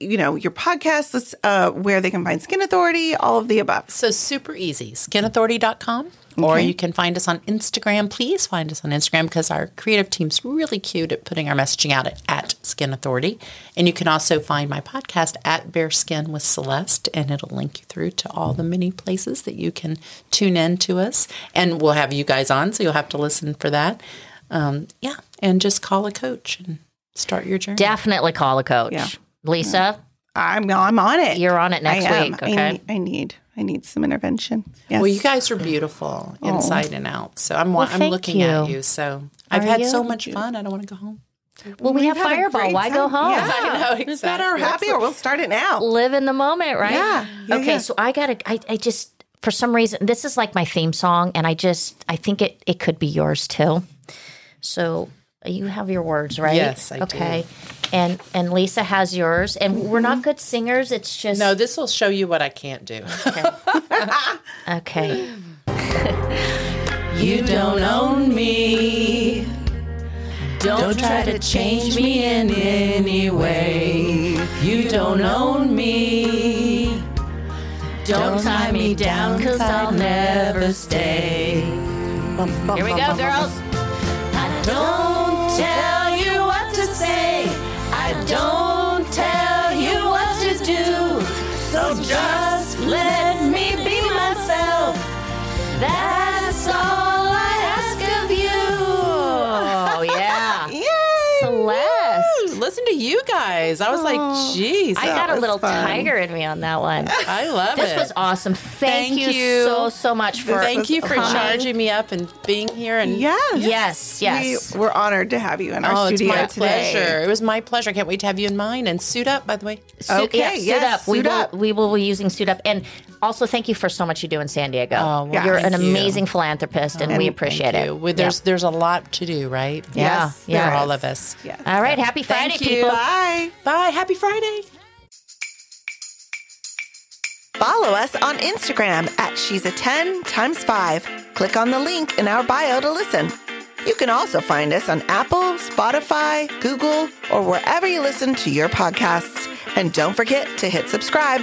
[SPEAKER 1] you know your podcast. Let's uh, where they can find Skin Authority. All of the above.
[SPEAKER 3] So super easy. Skinauthority.com. Or you can find us on Instagram. Please find us on Instagram because our creative team's really cute at putting our messaging out at, at Skin Authority. And you can also find my podcast at Bare Skin with Celeste, and it'll link you through to all the many places that you can tune in to us. And we'll have you guys on, so you'll have to listen for that. Um, yeah, and just call a coach and start your journey.
[SPEAKER 2] definitely call a coach.
[SPEAKER 1] Yeah.
[SPEAKER 2] Lisa,
[SPEAKER 1] I'm I'm on it.
[SPEAKER 2] you're on it next
[SPEAKER 1] I am.
[SPEAKER 2] week.
[SPEAKER 1] I
[SPEAKER 2] Okay.
[SPEAKER 1] need, I need I need some intervention. Yes.
[SPEAKER 3] Well, you guys are beautiful inside oh. and out. So I'm wa-
[SPEAKER 2] Well,
[SPEAKER 3] I'm
[SPEAKER 2] thank
[SPEAKER 3] looking at
[SPEAKER 2] you.
[SPEAKER 3] you. So I've
[SPEAKER 2] Are
[SPEAKER 3] had
[SPEAKER 2] you?
[SPEAKER 3] so much fun. I don't want to go home.
[SPEAKER 2] Well, we
[SPEAKER 1] We've
[SPEAKER 2] have
[SPEAKER 1] had a
[SPEAKER 2] Fireball.
[SPEAKER 1] great
[SPEAKER 2] Why go
[SPEAKER 1] time.
[SPEAKER 2] home?
[SPEAKER 1] Yeah.
[SPEAKER 3] I know,
[SPEAKER 1] Is that our
[SPEAKER 3] exactly.
[SPEAKER 1] happy, or we'll start it now?
[SPEAKER 2] Live in the moment, right?
[SPEAKER 1] Yeah. Yeah,
[SPEAKER 2] okay,
[SPEAKER 1] yeah.
[SPEAKER 2] so I got to, I, I just, for some reason, this is like my theme song, and I just, I think it, it could be yours too. So you have your words, right?
[SPEAKER 3] Yes, I do.
[SPEAKER 2] okay. And and Lisa has yours, and we're not good singers. It's just
[SPEAKER 3] No, this will show you what I can't do.
[SPEAKER 2] okay.
[SPEAKER 3] You don't own me. Don't try to change me in any way. You don't own me. Don't tie me down, cause I'll never stay.
[SPEAKER 2] Here we go, girls.
[SPEAKER 3] I don't tell you guys. I was like, geez,
[SPEAKER 2] I got a little
[SPEAKER 1] fun.
[SPEAKER 2] tiger in me on that one.
[SPEAKER 3] I love
[SPEAKER 2] This
[SPEAKER 3] it.
[SPEAKER 2] This was awesome. Thank,
[SPEAKER 3] Thank
[SPEAKER 2] you,
[SPEAKER 3] you.
[SPEAKER 2] so so much for
[SPEAKER 3] Thank you for
[SPEAKER 2] coming.
[SPEAKER 3] charging me up and being here. And
[SPEAKER 1] Yes.
[SPEAKER 2] Yes, yes.
[SPEAKER 1] We, we're honored to have you in our
[SPEAKER 3] oh, it's
[SPEAKER 1] studio
[SPEAKER 3] my
[SPEAKER 1] today.
[SPEAKER 3] pleasure. It was my pleasure. I can't wait to have you in mine and suit up. By the way,
[SPEAKER 2] Suit,
[SPEAKER 1] Okay,
[SPEAKER 2] yeah, suit
[SPEAKER 1] yes,
[SPEAKER 2] up. we
[SPEAKER 1] suit
[SPEAKER 2] will.
[SPEAKER 1] up.
[SPEAKER 2] We will be using suit up, and also thank you for so much you do in San Diego.
[SPEAKER 3] Oh, well,
[SPEAKER 2] You're
[SPEAKER 3] thank
[SPEAKER 2] an
[SPEAKER 3] you.
[SPEAKER 2] amazing philanthropist, and, we appreciate
[SPEAKER 3] Thank
[SPEAKER 2] it.
[SPEAKER 3] you. Well, There's there's a lot to do, right?
[SPEAKER 2] Yeah,
[SPEAKER 1] Yes,
[SPEAKER 2] yeah.
[SPEAKER 3] For all of us.
[SPEAKER 1] Yes.
[SPEAKER 2] All right, happy Friday,
[SPEAKER 3] Thank you.
[SPEAKER 2] people.
[SPEAKER 1] Bye.
[SPEAKER 3] Bye. Happy Friday.
[SPEAKER 1] Follow us on Instagram at She's a 10 times 5. Click on the link in our bio to listen. You can also find us on Apple, Spotify, Google, or wherever you listen to your podcasts. And don't forget to hit subscribe.